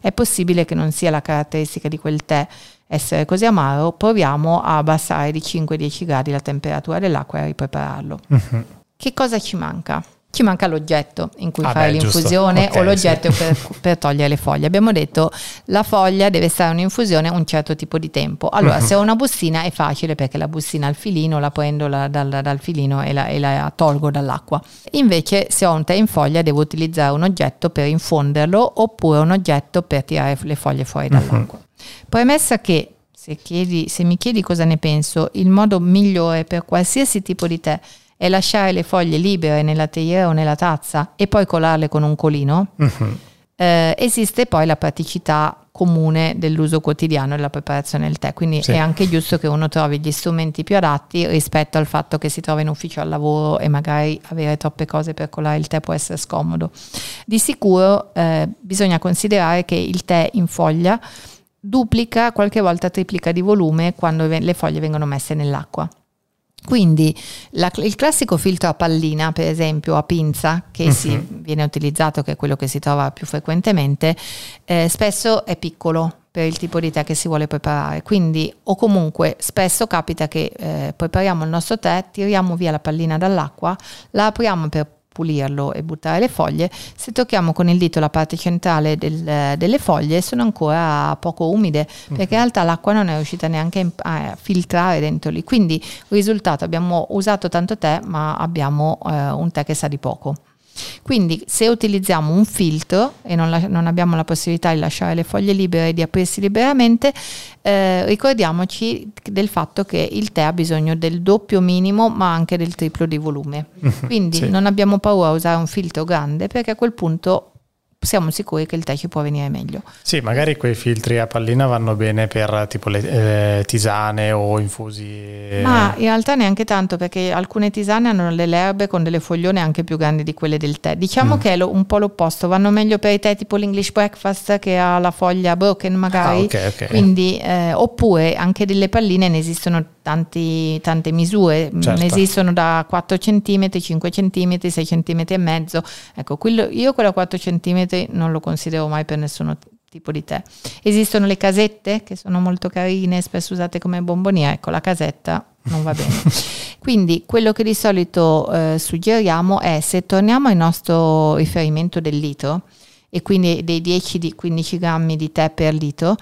Speaker 2: è possibile che non sia la caratteristica di quel tè essere così amaro, proviamo a abbassare di 5-10 gradi la temperatura dell'acqua e a riprepararlo. Uh-huh. Che cosa ci manca? ci manca l'oggetto in cui ah fare beh, l'infusione okay, o l'oggetto sì. per, per, togliere le foglie. Abbiamo detto la foglia deve stare in un'infusione un certo tipo di tempo. Allora, uh-huh. se ho una bustina è facile perché la bustina al filino la prendo la, dal, dal, filino e la, e la, tolgo dall'acqua. Invece, se ho un tè in foglia, devo utilizzare un oggetto per infonderlo oppure un oggetto per tirare le foglie fuori dall'acqua. Uh-huh. Premessa che se, chiedi, se mi chiedi cosa ne penso, il modo migliore per qualsiasi tipo di tè è lasciare le foglie libere nella teiera o nella tazza e poi colarle con un colino, uh-huh. eh, esiste poi la praticità comune dell'uso quotidiano della preparazione del tè, quindi sì. è anche giusto che uno trovi gli strumenti più adatti rispetto al fatto che si trova in ufficio al lavoro e magari avere troppe cose per colare il tè può essere scomodo. Di sicuro eh, bisogna considerare che il tè in foglia duplica, qualche volta triplica di volume quando le foglie vengono messe nell'acqua. Quindi la, il classico filtro a pallina, per esempio a pinza, che uh-huh. si, viene utilizzato, che è quello che si trova più frequentemente, eh, spesso è piccolo per il tipo di tè che si vuole preparare. Quindi, o comunque spesso capita che eh, prepariamo il nostro tè, tiriamo via la pallina dall'acqua, la apriamo per pulirlo e buttare le foglie, se tocchiamo con il dito la parte centrale del, delle foglie sono ancora poco umide perché in mhm. realtà l'acqua non è riuscita neanche a filtrare dentro lì. Quindi risultato abbiamo usato tanto tè ma abbiamo eh, un tè che sa di poco. Quindi se utilizziamo un filtro e non, la, non, abbiamo la possibilità di lasciare le foglie libere e di aprirsi liberamente, eh, ricordiamoci del fatto che il tè ha bisogno del doppio minimo ma anche del triplo di volume. Quindi sì. non abbiamo paura a usare un filtro grande perché a quel punto siamo sicuri che il tè ci può venire meglio.
Speaker 1: Sì, magari quei filtri a pallina vanno bene per tipo le eh, tisane o infusi.
Speaker 2: Eh. Ma in realtà neanche tanto perché alcune tisane hanno delle erbe con delle foglione anche più grandi di quelle del tè. Diciamo mm. che è lo, un po' l'opposto, vanno meglio per i tè tipo l'English Breakfast che ha la foglia broken magari. Ah, okay, okay. Quindi, eh, oppure anche delle palline ne esistono tanti, tante misure, certo. ne esistono da 4 cm, 5 cm, 6 cm e mezzo. Ecco, quello, io quello a 4 cm non lo considero mai per nessuno tipo di tè. Esistono le casette che sono molto carine, spesso usate come bombonia, ecco la casetta non va bene. Quindi quello che di solito eh, suggeriamo è se torniamo al nostro riferimento del litro e quindi dei 10-15 grammi di tè per litro,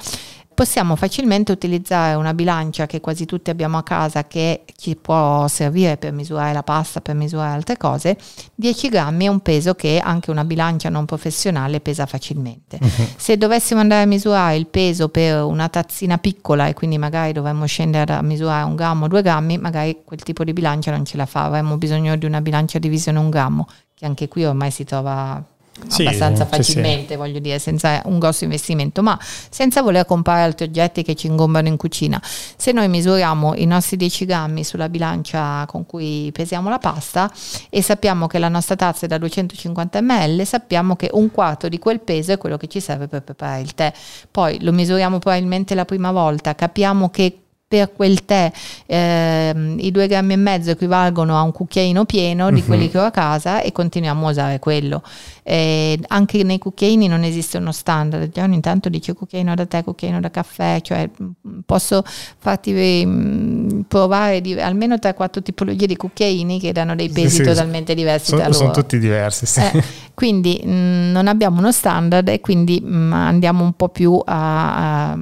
Speaker 2: possiamo facilmente utilizzare una bilancia che quasi tutti abbiamo a casa che ci può servire per misurare la pasta, per misurare altre cose. 10 grammi è un peso che anche una bilancia non professionale pesa facilmente. Uh-huh. Se dovessimo andare a misurare il peso per una tazzina piccola e quindi magari dovremmo scendere a misurare un grammo, due grammi, magari quel tipo di bilancia non ce la fa, avremmo bisogno di una bilancia divisione un grammo, che anche qui ormai si trova sì, abbastanza facilmente, sì, voglio dire, senza un grosso investimento, ma senza voler comprare altri oggetti che ci ingombano in cucina. Se noi misuriamo i nostri 10 grammi sulla bilancia con cui pesiamo la pasta e sappiamo che la nostra tazza è da 250 ml, sappiamo che un quarto di quel peso è quello che ci serve per preparare il tè. Poi lo misuriamo probabilmente la prima volta, capiamo che per quel tè eh, i due grammi e mezzo equivalgono a un cucchiaino pieno di uh-huh. quelli che ho a casa e continuiamo a usare quello. Eh, anche nei cucchiaini non esiste uno standard, ogni tanto dice cucchiaino da tè, cucchiaino da caffè, cioè mm, posso farti mh, mm, provare di, almeno 3-4 tipologie di cucchiaini che danno dei pesi sì, sì, totalmente diversi
Speaker 1: sono,
Speaker 2: da loro.
Speaker 1: Sono tutti diversi, sì.
Speaker 2: eh, quindi mh, mm, non abbiamo uno standard e quindi mh, andiamo un po' più a, a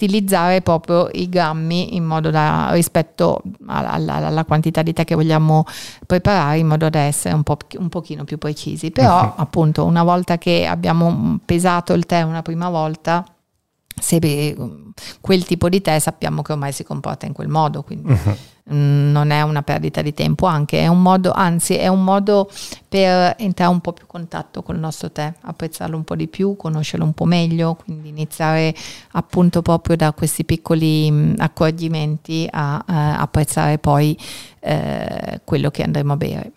Speaker 2: utilizzare proprio i grammi in modo da rispetto alla, alla, quantità di tè che vogliamo preparare in modo da essere un, po', un pochino più precisi però uh-huh. appunto una volta che abbiamo pesato il tè una prima volta se quel tipo di tè sappiamo che ormai si comporta in quel modo quindi uh-huh non è una perdita di tempo, anche è un modo, anzi è un modo per entrare un po' più in contatto con il nostro tè, apprezzarlo un po' di più, conoscerlo un po' meglio, quindi iniziare appunto proprio da questi piccoli accorgimenti a, a apprezzare poi eh, quello che andremo a bere.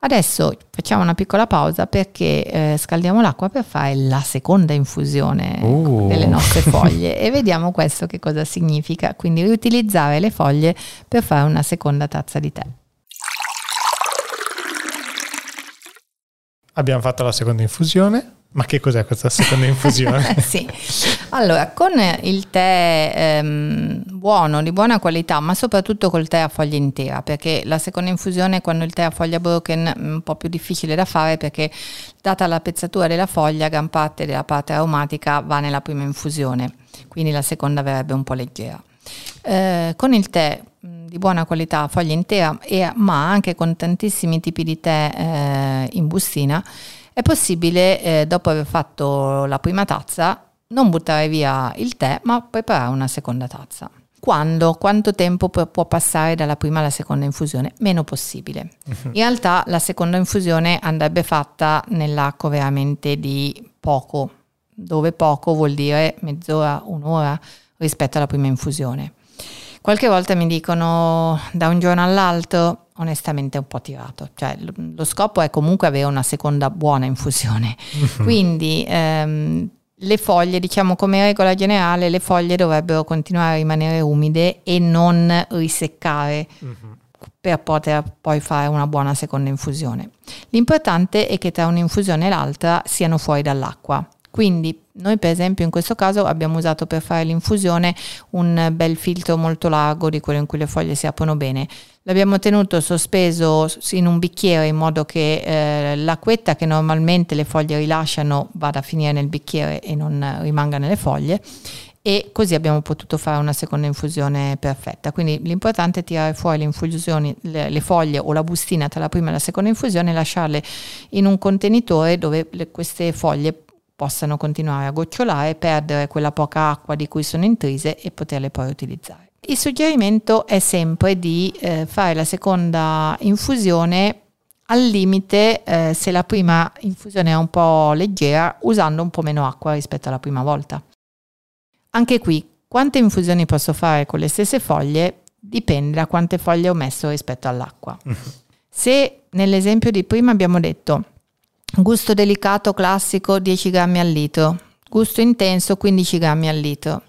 Speaker 2: Adesso facciamo una piccola pausa perché eh, scaldiamo l'acqua per fare la seconda infusione uh. delle nostre foglie e vediamo questo che cosa significa, quindi riutilizzare le foglie per fare una seconda tazza di tè.
Speaker 1: Abbiamo fatto la seconda infusione, ma che cos'è questa seconda infusione?
Speaker 2: sì, allora con il tè ehm, buono, di buona qualità, ma soprattutto col tè a foglia intera, perché la seconda infusione quando il tè a foglia broken è un po' più difficile da fare perché data la pezzatura della foglia, gran parte della parte aromatica va nella prima infusione, quindi la seconda verrebbe un po' leggera. Eh, con il tè di buona qualità a foglia intera, e, ma anche con tantissimi tipi di tè eh, in bustina, è possibile, eh, dopo aver fatto la prima tazza, non buttare via il tè, ma preparare una seconda tazza. Quando? Quanto tempo può passare dalla prima alla seconda infusione? Meno possibile. Uh-huh. In realtà la seconda infusione andrebbe fatta nell'arco veramente di poco, dove poco vuol dire mezz'ora, un'ora rispetto alla prima infusione. Qualche volta mi dicono da un giorno all'altro onestamente un po' tirato, cioè lo scopo è comunque avere una seconda buona infusione, mm-hmm. quindi ehm, le foglie, diciamo come regola generale, le foglie dovrebbero continuare a rimanere umide e non riseccare mm-hmm. per poter poi fare una buona seconda infusione. L'importante è che tra un'infusione e l'altra siano fuori dall'acqua. Quindi noi per esempio in questo caso abbiamo usato per fare l'infusione un bel filtro molto largo di quello in cui le foglie si aprono bene. L'abbiamo tenuto sospeso in un bicchiere in modo che eh, l'acquetta che normalmente le foglie rilasciano vada a finire nel bicchiere e non rimanga nelle foglie e così abbiamo potuto fare una seconda infusione perfetta. Quindi l'importante è tirare fuori le, le, le foglie o la bustina tra la prima e la seconda infusione e lasciarle in un contenitore dove le, queste foglie possano continuare a gocciolare, perdere quella poca acqua di cui sono intrise e poterle poi utilizzare. Il suggerimento è sempre di eh, fare la seconda infusione al limite eh, se la prima infusione è un po' leggera usando un po' meno acqua rispetto alla prima volta. Anche qui, quante infusioni posso fare con le stesse foglie dipende da quante foglie ho messo rispetto all'acqua. Se nell'esempio di prima abbiamo detto gusto delicato classico 10 grammi al litro, gusto intenso 15 grammi al litro,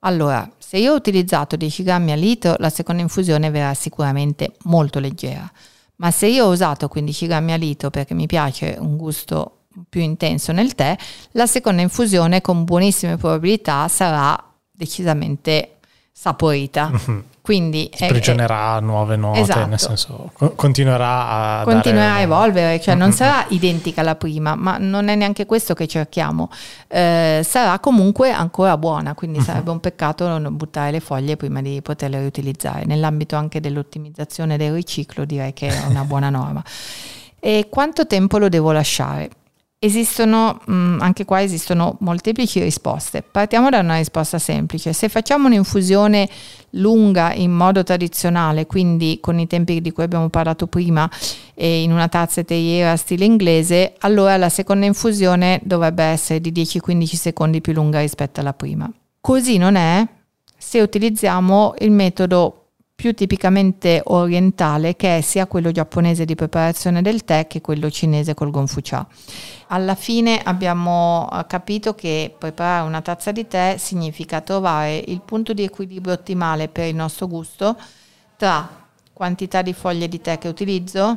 Speaker 2: allora se io ho utilizzato 10 grammi al litro, la seconda infusione verrà sicuramente molto leggera. Ma se io ho usato 15 grammi al litro perché mi piace un gusto più intenso nel tè, la seconda infusione con buonissime probabilità sarà decisamente saporita. Quindi
Speaker 1: sprigionerà è, nuove note, esatto. nel senso continuerà a
Speaker 2: continuerà a evolvere, cioè mm-hmm. non sarà identica alla prima, ma non è neanche questo che cerchiamo. Eh, sarà comunque ancora buona, quindi mm-hmm. sarebbe un peccato non buttare le foglie prima di poterle riutilizzare. Nell'ambito anche dell'ottimizzazione del riciclo direi che è una buona norma. E quanto tempo lo devo lasciare? Esistono, mm, anche qua esistono molteplici risposte. Partiamo da una risposta semplice. Se facciamo un'infusione lunga in modo tradizionale, quindi con i tempi di cui abbiamo parlato prima, e in una tazza terriera stile inglese, allora la seconda infusione dovrebbe essere di 10-15 secondi più lunga rispetto alla prima. Così non è se utilizziamo il metodo più tipicamente orientale che è sia quello giapponese di preparazione del tè che quello cinese col gonfucha. Alla fine abbiamo eh, capito che preparare una tazza di tè significa trovare il punto di equilibrio ottimale per il nostro gusto tra quantità di foglie di tè che utilizzo,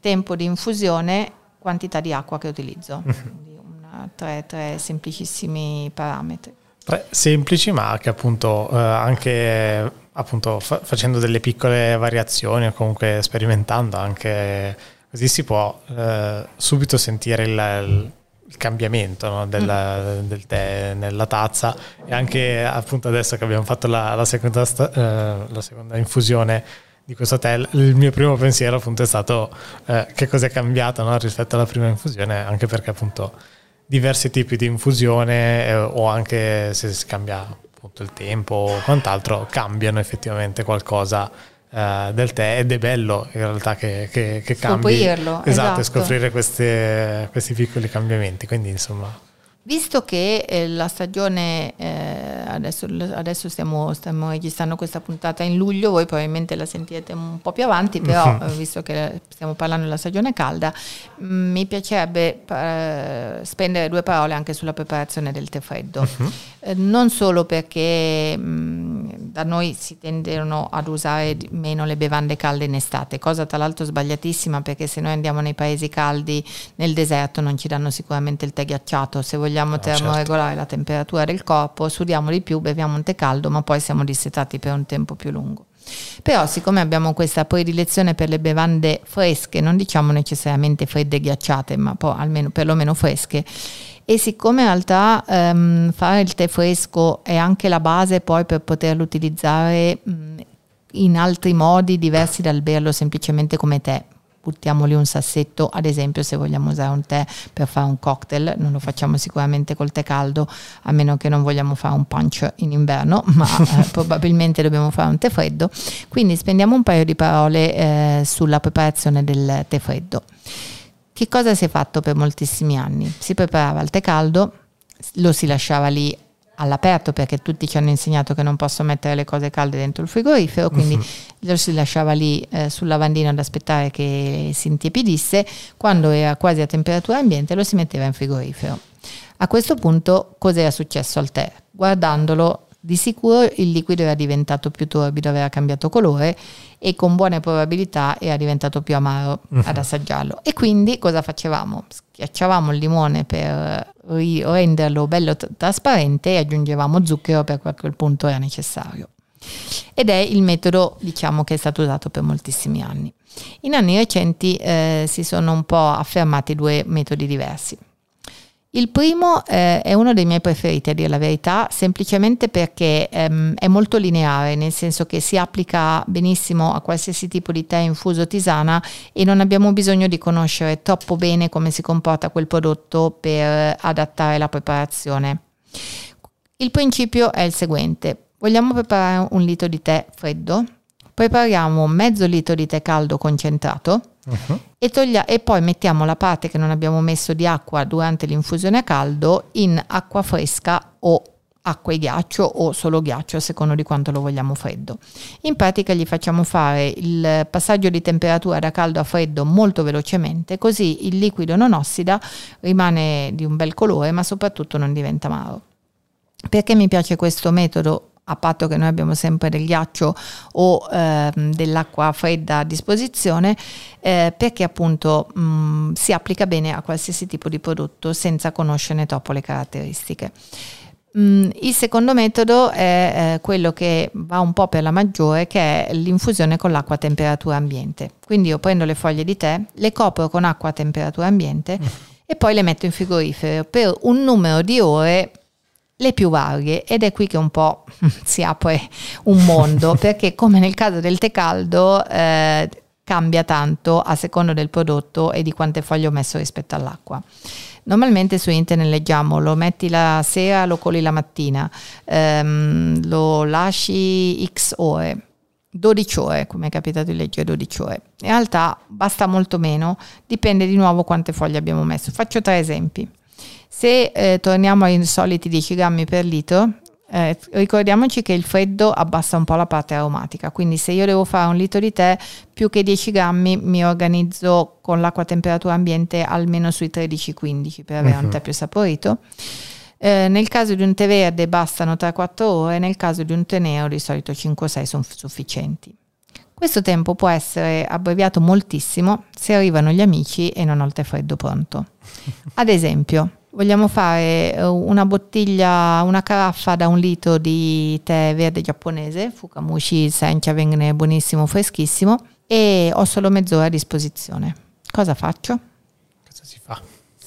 Speaker 2: tempo di infusione, quantità di acqua che utilizzo. Quindi una, tre, tre semplicissimi parametri.
Speaker 1: Tre semplici ma che appunto eh, anche appunto fa- facendo delle piccole variazioni o comunque sperimentando anche così si può eh, subito sentire il, il, cambiamento no? del, mm. del, tè nella tazza e anche appunto adesso che abbiamo fatto la, la, seconda, sta- eh, la seconda, infusione di questo tè il mio primo pensiero appunto è stato eh, che cosa è cambiato no? rispetto alla prima infusione anche perché appunto diversi tipi di infusione eh, o anche se si cambia appunto il tempo o quant'altro cambiano effettivamente qualcosa uh, del tè ed è bello in realtà che, che, che cambi.
Speaker 2: Esatto,
Speaker 1: esatto, e scoprire queste, questi piccoli cambiamenti. Quindi insomma
Speaker 2: Visto che eh, la stagione eh, adesso, adesso stiamo, stiamo, registrando questa puntata in luglio, voi probabilmente la sentirete un po' più avanti, però uh-huh. visto che stiamo parlando della stagione calda, mm, mi piacerebbe eh, spendere due parole anche sulla preparazione del tè freddo. Uh-huh. Non solo perché mh, mm, da noi si tendono ad usare meno le bevande calde in estate, cosa tra l'altro sbagliatissima perché se noi andiamo nei paesi caldi, nel deserto non ci danno sicuramente il tè ghiacciato, se vogliamo no, termoregolare certo. la temperatura del corpo, sudiamo di più, beviamo un tè caldo, ma poi siamo dissetati per un tempo più lungo. Però siccome abbiamo questa predilezione per le bevande fresche, non diciamo necessariamente fredde e ghiacciate, ma poi almeno perlomeno fresche, e siccome in realtà um, fare il tè fresco è anche la base poi per poterlo utilizzare um, in altri modi diversi dal berlo semplicemente come tè, buttiamoli un sassetto, ad esempio se vogliamo usare un tè per fare un cocktail, non lo facciamo sicuramente col tè caldo, a meno che non vogliamo fare un punch in inverno, ma eh, probabilmente dobbiamo fare un tè freddo. Quindi spendiamo un paio di parole eh, sulla preparazione del tè freddo. Che cosa si è fatto per moltissimi anni? Si preparava il tè caldo, lo si lasciava lì all'aperto perché tutti ci hanno insegnato che non posso mettere le cose calde dentro il frigorifero, quindi uh-huh. lo si lasciava lì eh, sul lavandino ad aspettare che si intiepidisse, quando era quasi a temperatura ambiente lo si metteva in frigorifero. A questo punto cos'era successo al tè? Guardandolo di sicuro il liquido era diventato più torbido, aveva cambiato colore e con buone probabilità era diventato più amaro uh-huh. ad assaggiarlo. E quindi cosa facevamo? Schiacciavamo il limone per renderlo bello t- trasparente e aggiungevamo zucchero perché a quel punto era necessario. Ed è il metodo diciamo che è stato usato per moltissimi anni. In anni recenti eh, si sono un po' affermati due metodi diversi. Il primo eh, è uno dei miei preferiti, a dire la verità, semplicemente perché ehm, è molto lineare, nel senso che si applica benissimo a qualsiasi tipo di tè infuso tisana e non abbiamo bisogno di conoscere troppo bene come si comporta quel prodotto per adattare la preparazione. Il principio è il seguente. Vogliamo preparare un litro di tè freddo? Prepariamo mezzo litro di tè caldo concentrato uh-huh. e, toglia- e poi mettiamo la parte che non abbiamo messo di acqua durante l'infusione a caldo in acqua fresca o acqua e ghiaccio o solo ghiaccio a seconda di quanto lo vogliamo freddo. In pratica gli facciamo fare il passaggio di temperatura da caldo a freddo molto velocemente, così il liquido non ossida, rimane di un bel colore, ma soprattutto non diventa amaro. Perché mi piace questo metodo a patto che noi abbiamo sempre del ghiaccio o eh, dell'acqua fredda a disposizione, eh, perché appunto mh, mm, si applica bene a qualsiasi tipo di prodotto senza conoscerne troppo le caratteristiche. Mm, il secondo metodo è eh, quello che va un po' per la maggiore, che è l'infusione con l'acqua a temperatura ambiente. Quindi io prendo le foglie di tè, le copro con acqua a temperatura ambiente mm. e poi le metto in frigorifero per un numero di ore le più varie ed è qui che un po' si apre un mondo perché come nel caso del tè caldo eh, cambia tanto a seconda del prodotto e di quante foglie ho messo rispetto all'acqua. Normalmente su internet leggiamo lo metti la sera, lo coli la mattina, ehm, lo lasci x ore. 12 ore, come è capitato di leggere 12 ore. In realtà basta molto meno, dipende di nuovo quante foglie abbiamo messo. Faccio tre esempi. Se eh, torniamo ai soliti 10 grammi per litro, eh, ricordiamoci che il freddo abbassa un po' la parte aromatica, quindi se io devo fare un litro di tè, più che 10 grammi mi organizzo con l'acqua a temperatura ambiente almeno sui 13-15 per avere uh-huh. un mhm. tè più saporito. Eh, nel caso di un tè verde bastano 3-4 ore, nel caso di un tè nero di solito 5-6 sono sufficienti. Questo tempo può essere abbreviato moltissimo se arrivano gli amici e non ho il tè freddo pronto. Ad esempio, Vogliamo fare eh, una bottiglia, una caraffa da un litro di tè verde giapponese, Fukamushi Sencha viene buonissimo, freschissimo, e ho solo mezz'ora a disposizione. Cosa faccio?
Speaker 1: Cosa si fa?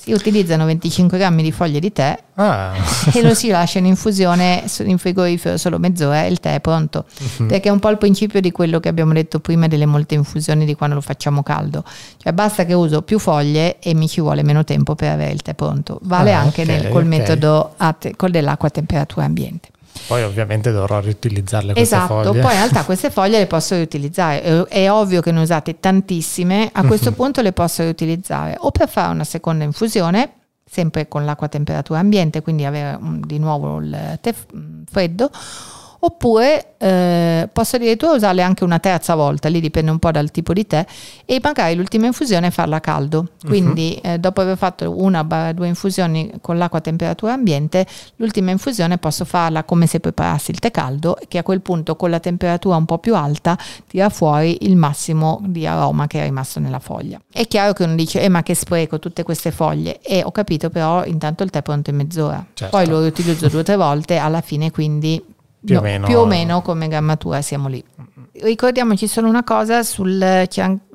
Speaker 2: Si utilizzano 25 grammi di foglie di tè ah. e lo si lascia in infusione in frigorifero solo mezz'ora e il tè è pronto. Uh-huh. Perché è un po' il principio di quello che abbiamo detto prima delle molte infusioni di quando lo facciamo caldo. Cioè basta che uso più foglie e mi ci vuole meno tempo per avere il tè pronto. Vale ah, anche okay, nel, col okay. metodo te, con dell'acqua a temperatura ambiente.
Speaker 1: Poi ovviamente dovrò riutilizzarle queste
Speaker 2: esatto,
Speaker 1: foglie.
Speaker 2: poi in realtà queste foglie le posso riutilizzare. È, ovvio che ne usate tantissime, a questo punto le posso riutilizzare o per fare una seconda infusione, sempre con l'acqua a temperatura ambiente, quindi avere um, di nuovo il tè freddo oppure eh, posso addirittura usarle anche una terza volta, lì dipende un po' dal tipo di tè, e magari l'ultima infusione farla a caldo. Quindi uh-huh. eh, dopo aver fatto una o due infusioni con l'acqua a temperatura ambiente, l'ultima infusione posso farla come se preparassi il tè caldo, che a quel punto con la temperatura un po' più alta tira fuori il massimo di aroma che è rimasto nella foglia. È chiaro che uno dice, eh ma che spreco tutte queste foglie, e ho capito però intanto il tè è pronto in mezz'ora. Certo. Poi lo riutilizzo due o tre volte, alla fine quindi più, no, o meno. più o meno come grammatura siamo lì. Ricordiamoci solo una cosa sul,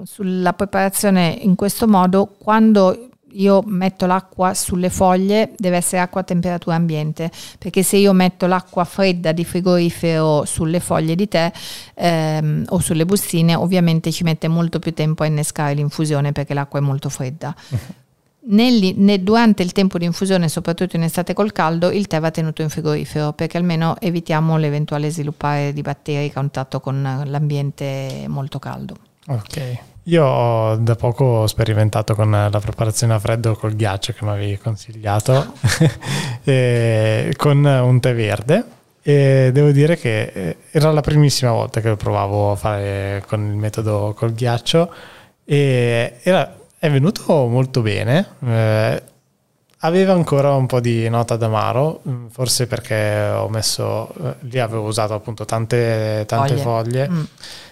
Speaker 2: sulla preparazione in questo modo, quando io metto l'acqua sulle foglie deve essere acqua a temperatura ambiente perché se io metto l'acqua fredda di frigorifero sulle foglie di tè ehm, o sulle bustine ovviamente ci mette molto più tempo a innescare l'infusione perché l'acqua è molto fredda Nelli, ne, durante il tempo di infusione, soprattutto in estate col caldo, il tè va tenuto in frigorifero perché almeno evitiamo l'eventuale sviluppare di batteri a contatto con l'ambiente molto caldo.
Speaker 1: Ok. Io ho da poco sperimentato con la preparazione a freddo col ghiaccio che mi avevi consigliato, con un tè verde. E devo dire che eh, era la primissima volta che lo provavo a fare con il metodo col ghiaccio e era è venuto molto bene. Eh, aveva ancora un po' di nota d'amaro, mm, forse perché ho messo, eh, lì avevo usato appunto tante, tante foglie, foglie mm.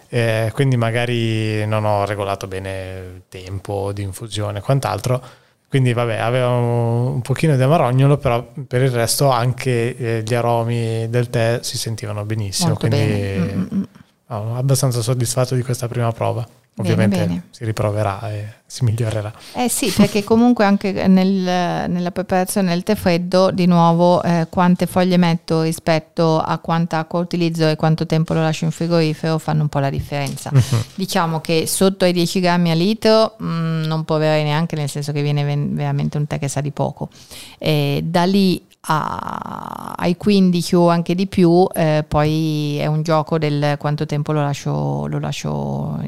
Speaker 1: eh, quindi magari non ho regolato bene il tempo di infusione e quant'altro. Quindi vabbè, aveva un, un pochino di amarognolo, però per il resto anche eh, gli aromi del tè si sentivano benissimo. Molto quindi bene. Mm, mm, no, abbastanza soddisfatto di questa prima prova. Ovviamente bene, bene. si riproverà e si migliorerà.
Speaker 2: Eh sì, perché comunque anche nel, nella preparazione del tè freddo, di nuovo, eh, quante foglie metto rispetto a quanta acqua utilizzo e quanto tempo lo lascio in frigorifero fanno un po' la differenza. Uh-huh. Diciamo che sotto ai 10 grammi a litro mh, mm, non proverei neanche, nel senso che viene veramente un tè che sa di poco. E da lì a, ai 15 o anche di più, eh, poi è un gioco del quanto tempo lo lascio, lo lascio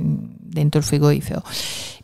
Speaker 2: dentro il frigorifero.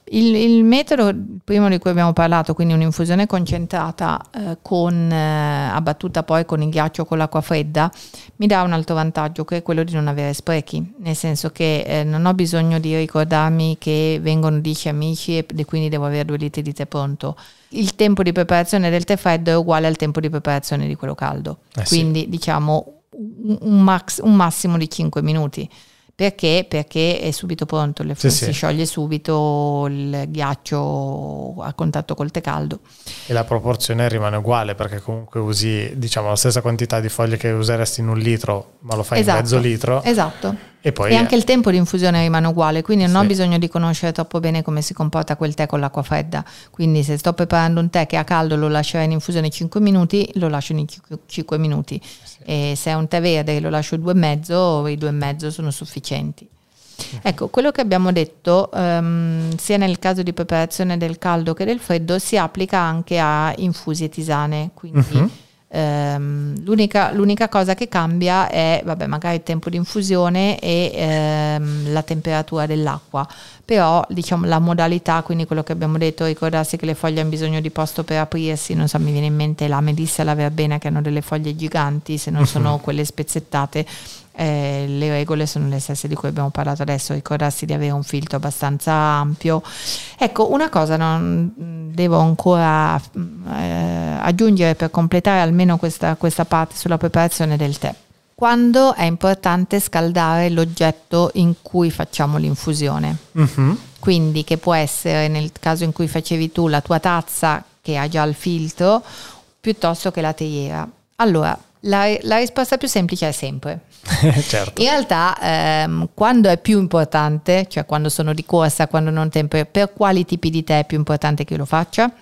Speaker 2: Il, il, metodo primo di cui abbiamo parlato, quindi un'infusione concentrata eh, con, eh, abbattuta poi con il ghiaccio con l'acqua fredda, mi dà un altro vantaggio che è quello di non avere sprechi, nel senso che eh, non ho bisogno di ricordarmi che vengono 10 amici e quindi devo avere due litri di tè pronto. Il tempo di preparazione del tè freddo è uguale al tempo di preparazione di quello caldo, eh quindi sì. diciamo un, un, max, un massimo di 5 minuti. Perché? Perché è subito pronto, le, sì, si sì. scioglie subito il ghiaccio a contatto col tè caldo.
Speaker 1: E la proporzione rimane uguale perché comunque usi diciamo, la stessa quantità di foglie che useresti in un litro, ma lo fai esatto, in mezzo litro.
Speaker 2: Esatto. E, poi e anche il tempo di infusione rimane uguale, quindi non sì. ho bisogno di conoscere troppo bene come si comporta quel tè con l'acqua fredda. Quindi se sto preparando un tè che a caldo lo lascerei in infusione 5 minuti, lo lascio in 5 minuti. Sì. E se è un tè verde lo lascio 2,5, i 2,5 sono sufficienti. Mhm. Ecco, quello che abbiamo detto, um, sia nel caso di preparazione del caldo che del freddo, si applica anche a infusi e tisane. Quindi uh-huh Ehm, l'unica, l'unica, cosa che cambia è vabbè, magari il tempo di infusione e ehm, la temperatura dell'acqua, però diciamo la modalità, quindi quello che abbiamo detto, ricordarsi che le foglie hanno bisogno di posto per aprirsi, non so, mi viene in mente la Melissa e la Verbena che hanno delle foglie giganti, se non sono quelle spezzettate eh, le regole sono le stesse di cui abbiamo parlato adesso, ricordarsi di avere un filtro abbastanza ampio. Ecco, una cosa non devo ancora eh, aggiungere per completare almeno questa, questa parte sulla preparazione del tè. Quando è importante scaldare l'oggetto in cui facciamo l'infusione. Uh-huh. Quindi che può essere nel caso in cui facevi tu la tua tazza che ha già il filtro piuttosto che la teiera. Allora, la, la risposta più semplice è sempre certo. In realtà ehm, quando è più importante, cioè quando sono di corsa, quando non tempo, per quali tipi di tè è più importante che io lo faccia?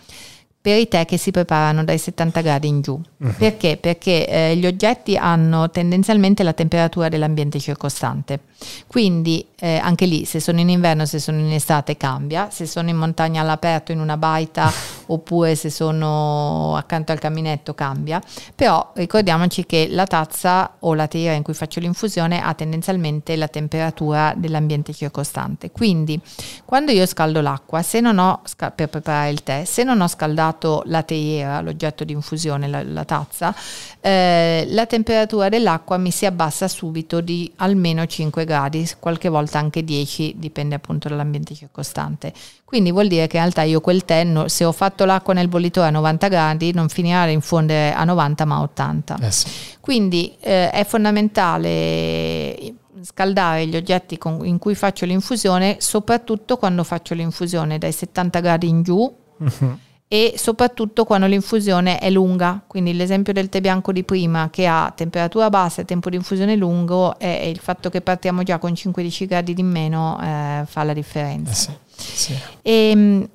Speaker 2: Per i tè che si preparano dai 70 gradi in giù. Uh-huh. Perché? Perché eh, gli oggetti hanno tendenzialmente la temperatura dell'ambiente circostante. Quindi eh, anche lì se sono in inverno, se sono in estate cambia, se sono in montagna all'aperto in una baita oppure se sono accanto al caminetto cambia, però ricordiamoci che la tazza o la teiera in cui faccio l'infusione ha tendenzialmente la temperatura dell'ambiente circostante, quindi quando io scaldo l'acqua, se non ho per preparare il tè, se non ho scaldato la teiera, l'oggetto di infusione, la, la tazza, eh, la temperatura dell'acqua mi si abbassa subito di almeno 5 gradi, qualche volta anche 10, dipende appunto dall'ambiente circostante. Quindi vuol dire che in realtà io quel tè, no, se ho fatto l'acqua nel bollitore a 90 gradi, non finirà di infondere a 90 ma a 80. Eh sì. Quindi eh, è fondamentale scaldare gli oggetti con, in cui faccio l'infusione, soprattutto quando faccio l'infusione dai 70 gradi in giù. Uh-huh e soprattutto quando l'infusione è lunga, quindi l'esempio del tè bianco di prima che ha temperatura bassa e tempo di infusione lungo e il fatto che partiamo già con 5-10 gradi di meno eh, fa la differenza. Eh sì, sì. E, ehm,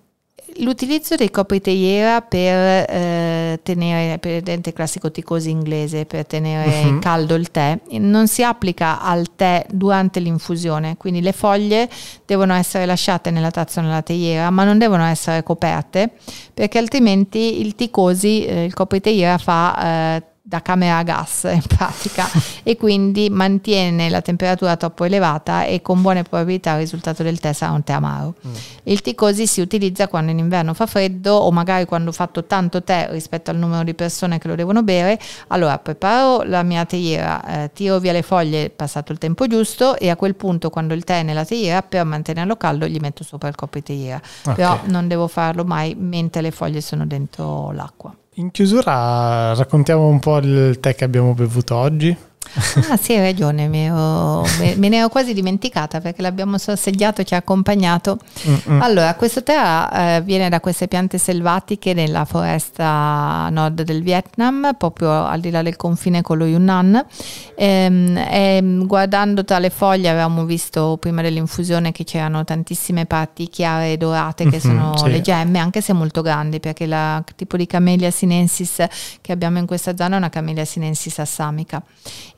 Speaker 2: l'utilizzo dei copriteiera per eh, tenere, per il classico ticosi inglese, per tenere uh-huh. caldo il tè, non si applica al tè durante l'infusione, quindi le foglie devono essere lasciate nella tazza o nella teiera, ma non devono essere coperte, perché altrimenti il ticosi, eh, il copriteiera fa... Eh, da camera a gas in pratica e quindi mantiene la temperatura troppo elevata e con buone probabilità il risultato del tè sarà un tè amaro. Mm. Il tè così si utilizza quando in inverno fa freddo o magari quando ho fatto tanto tè rispetto al numero di persone che lo devono bere, allora preparo la mia teiera, eh, tiro via le foglie passato il tempo giusto e a quel punto quando il tè è nella teiera per mantenerlo caldo gli metto sopra il coppo di teiera, okay. però non devo farlo mai mentre le foglie sono dentro l'acqua.
Speaker 1: In chiusura raccontiamo un po' il tè che abbiamo bevuto oggi.
Speaker 2: Ah sì, hai ragione, me, me, ne ero quasi dimenticata perché l'abbiamo sorseggiato, ci ha accompagnato. Mm-mm. Allora, questo tè eh, viene da queste piante selvatiche nella foresta nord del Vietnam, proprio al di là del confine con lo Yunnan. Ehm, e, guardando tra le foglie avevamo visto prima dell'infusione che c'erano tantissime parti chiare e dorate che mm-hmm, sono sì. le gemme, anche se molto grandi, perché il tipo di Camellia sinensis che abbiamo in questa zona è una Camellia sinensis assamica.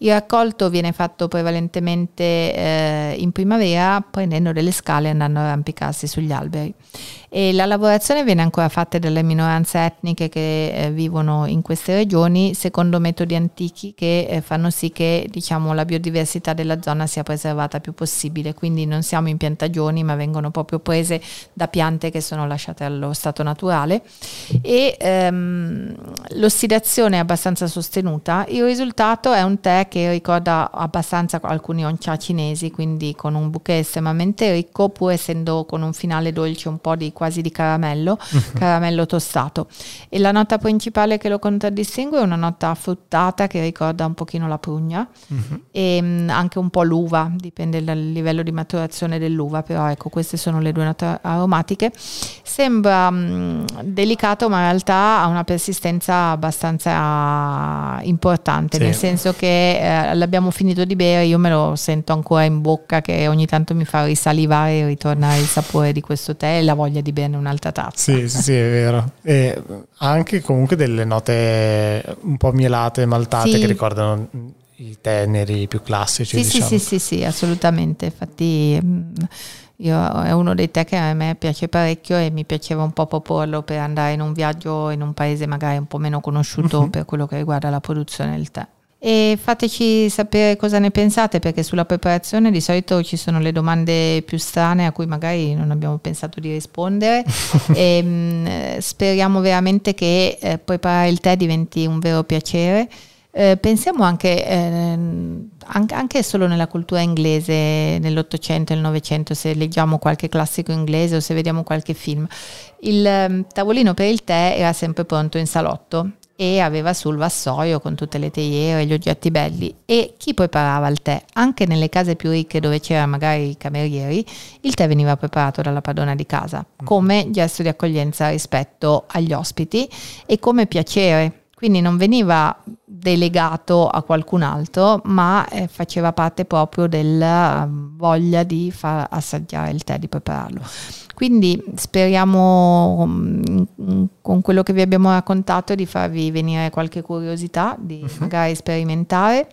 Speaker 2: Il raccolto viene fatto prevalentemente eh, in primavera prendendo delle scale e andando a arrampicarsi sugli alberi. E la lavorazione viene ancora fatta dalle minoranze etniche che eh, vivono in queste regioni secondo metodi antichi che eh, fanno sì che diciamo, la biodiversità della zona sia preservata più possibile, quindi non siamo in piantagioni ma vengono proprio prese da piante che sono lasciate allo stato naturale. E ehm, l'ossidazione è abbastanza sostenuta, il risultato è un tè che ricorda abbastanza alcuni oncia cinesi, quindi con un bouquet estremamente ricco pur essendo con un finale dolce un po' di quasi di caramello, caramello tostato. E la nota principale che lo contraddistingue è una nota fruttata che ricorda un pochino la prugna uh-huh. e mh, mm, anche un po' l'uva, dipende dal livello di maturazione dell'uva, però ecco queste sono le due note aromatiche. Sembra mh, mm, delicato ma in realtà ha una persistenza abbastanza importante, sì. nel senso che eh, l'abbiamo finito di bere, io me lo sento ancora in bocca che ogni tanto mi fa risalivare e ritornare il sapore di questo tè e la voglia di bene un'altra tazza.
Speaker 1: Sì, sì, sì, è vero. E anche comunque delle note un po' mielate, maltate sì. che ricordano i teneri più classici.
Speaker 2: Sì,
Speaker 1: diciamo.
Speaker 2: sì, sì, sì, sì, assolutamente. Infatti mm, io, è uno dei tè che a me piace parecchio e mi piaceva un po' proporlo per andare in un viaggio in un paese magari un po' meno conosciuto uh-huh. per quello che riguarda la produzione del tè e fateci sapere cosa ne pensate perché sulla preparazione di solito ci sono le domande più strane a cui magari non abbiamo pensato di rispondere. E mh, mm, speriamo veramente che eh, preparare il tè diventi un vero piacere. Eh, pensiamo anche, eh, anche, anche, solo nella cultura inglese nell'Ottocento e nel Novecento, se leggiamo qualche classico inglese o se vediamo qualche film, il eh, tavolino per il tè era sempre pronto in salotto e aveva sul vassoio con tutte le teiere, gli oggetti belli e chi preparava il tè, anche nelle case più ricche dove c'erano magari i camerieri, il tè veniva preparato dalla padrona di casa mm. come gesto di accoglienza rispetto agli ospiti e come piacere, quindi non veniva delegato a qualcun altro, ma eh, faceva parte proprio della voglia di far assaggiare il tè, di prepararlo. Quindi speriamo mm, con quello che vi abbiamo raccontato di farvi venire qualche curiosità, di uh-huh. magari sperimentare,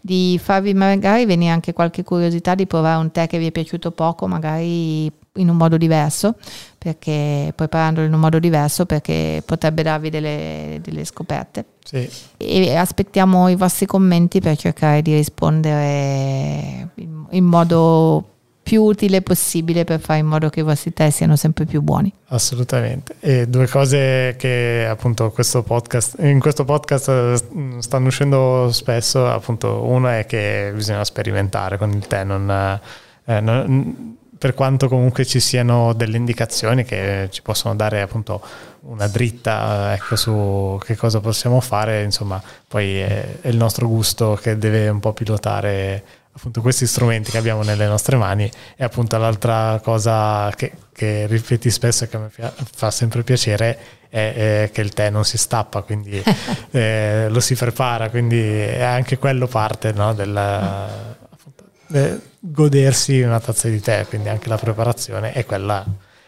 Speaker 2: di farvi magari venire anche qualche curiosità di provare un tè che vi è piaciuto poco, magari in un modo diverso, perché preparandolo in un modo diverso perché potrebbe darvi delle, delle scoperte.
Speaker 1: Sì.
Speaker 2: E aspettiamo i vostri commenti per cercare di rispondere in, in modo più utile possibile per fare in modo che i vostri tè siano sempre più buoni.
Speaker 1: Assolutamente. E due cose che appunto questo podcast, in questo podcast eh, stanno uscendo spesso, appunto uno è che bisogna sperimentare con il tè, non, eh, non, per quanto comunque ci siano delle indicazioni che ci possono dare appunto una dritta ecco, su che cosa possiamo fare, insomma poi è, è il nostro gusto che deve un po' pilotare appunto questi strumenti che abbiamo nelle nostre mani e appunto l'altra cosa che, che ripeti spesso e che mi fa sempre piacere è, è, che il tè non si stappa quindi eh, lo si prepara quindi è anche quello parte no, del appunto, godersi una tazza di tè quindi anche la preparazione è quella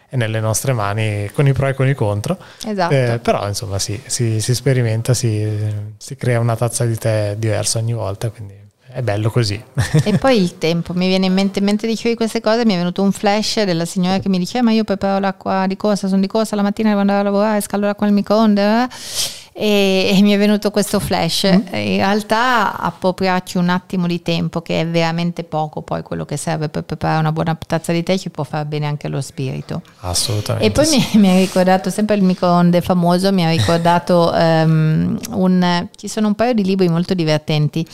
Speaker 1: è nelle nostre mani con i pro e con i contro
Speaker 2: esatto.
Speaker 1: eh, però insomma sì, si, si sperimenta si, si crea una tazza di tè diversa ogni volta quindi è bello così.
Speaker 2: e poi il tempo, mi viene in mente, mentre dicevi queste cose, mi è venuto un flash della signora che mi dice, eh, ma io preparo l'acqua di corsa, sono di corsa, la mattina devo andare a lavorare, scaldo l'acqua nel microonde. Eh? E, e, mi è venuto questo flash. Mm. In realtà appropriarci un attimo di tempo, che è veramente poco, poi quello che serve per preparare una buona tazza di tè ci può fare bene anche allo spirito.
Speaker 1: Assolutamente.
Speaker 2: E poi
Speaker 1: sì.
Speaker 2: mi, mi, ha ricordato sempre il microonde famoso, mi ha ricordato um, un, ci sono un paio di libri molto divertenti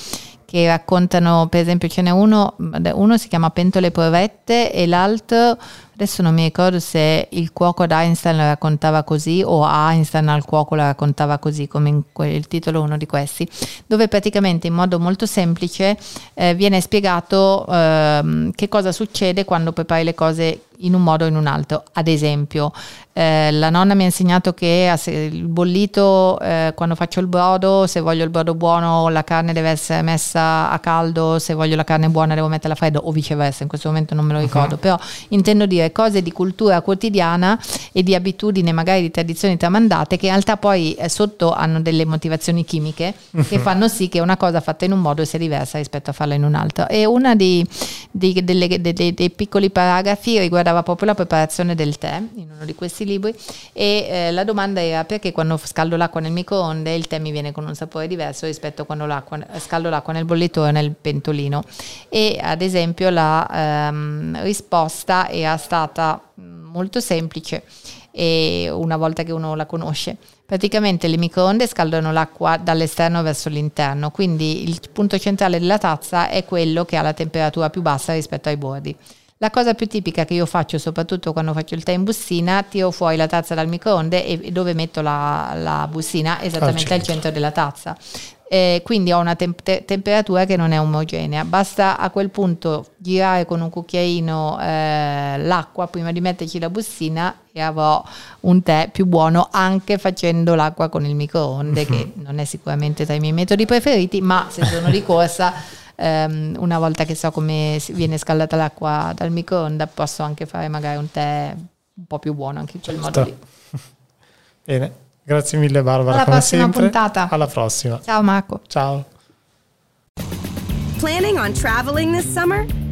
Speaker 2: che raccontano, per esempio ce n'è uno, uno si chiama Pentole Provette e l'altro, adesso non mi ricordo se il cuoco ad Einstein la raccontava così o Einstein al cuoco la raccontava così, come in quel, il titolo uno di questi, dove praticamente in modo molto semplice eh, viene spiegato eh, che cosa succede quando prepari le cose in un modo o in un altro. Ad esempio, eh, la nonna mi ha insegnato che il bollito, eh, quando faccio il brodo, se voglio il brodo buono, la carne deve essere messa a caldo, se voglio la carne buona devo metterla a freddo, o viceversa. In questo momento non me lo ricordo, uh-huh. però intendo dire cose di cultura quotidiana e di abitudini, magari di tradizioni tramandate, che in realtà poi eh, sotto hanno delle motivazioni chimiche uh-huh. che fanno sì che una cosa fatta in un modo sia diversa rispetto a farla in un altro. E dei, dei, dei piccoli paragrafi riguardava proprio la preparazione del tè in uno di questi libri e eh, la domanda era perché quando scaldo l'acqua nel microonde il tè mi viene con un sapore diverso rispetto a quando l'acqua, scaldo l'acqua nel bollitore o nel pentolino e ad esempio la ehm, risposta era stata mm, molto semplice e una volta che uno la conosce. Praticamente le microonde scaldano l'acqua dall'esterno verso l'interno, quindi il punto centrale della tazza è quello che ha la temperatura più bassa rispetto ai bordi. La cosa più tipica che io faccio, soprattutto quando faccio il tè in bustina, tiro fuori la tazza dal microonde e dove metto la, la bustina esattamente al centro. al centro della tazza. Eh, quindi ho una temp- te- temperatura che non è omogenea. Basta a quel punto girare con un cucchiaino eh, l'acqua prima di metterci la bustina e avrò un tè più buono anche facendo l'acqua con il microonde, che non è sicuramente tra i miei metodi preferiti, ma se sono di corsa um, una volta che so come viene scaldata l'acqua dal microonde posso anche fare magari un tè un po' più buono anche in quel modo lì.
Speaker 1: Bene, grazie mille Barbara.
Speaker 2: Alla
Speaker 1: come
Speaker 2: prossima
Speaker 1: sempre.
Speaker 2: puntata.
Speaker 1: Alla prossima.
Speaker 2: Ciao Marco.
Speaker 1: Ciao.
Speaker 3: Planning on traveling this summer?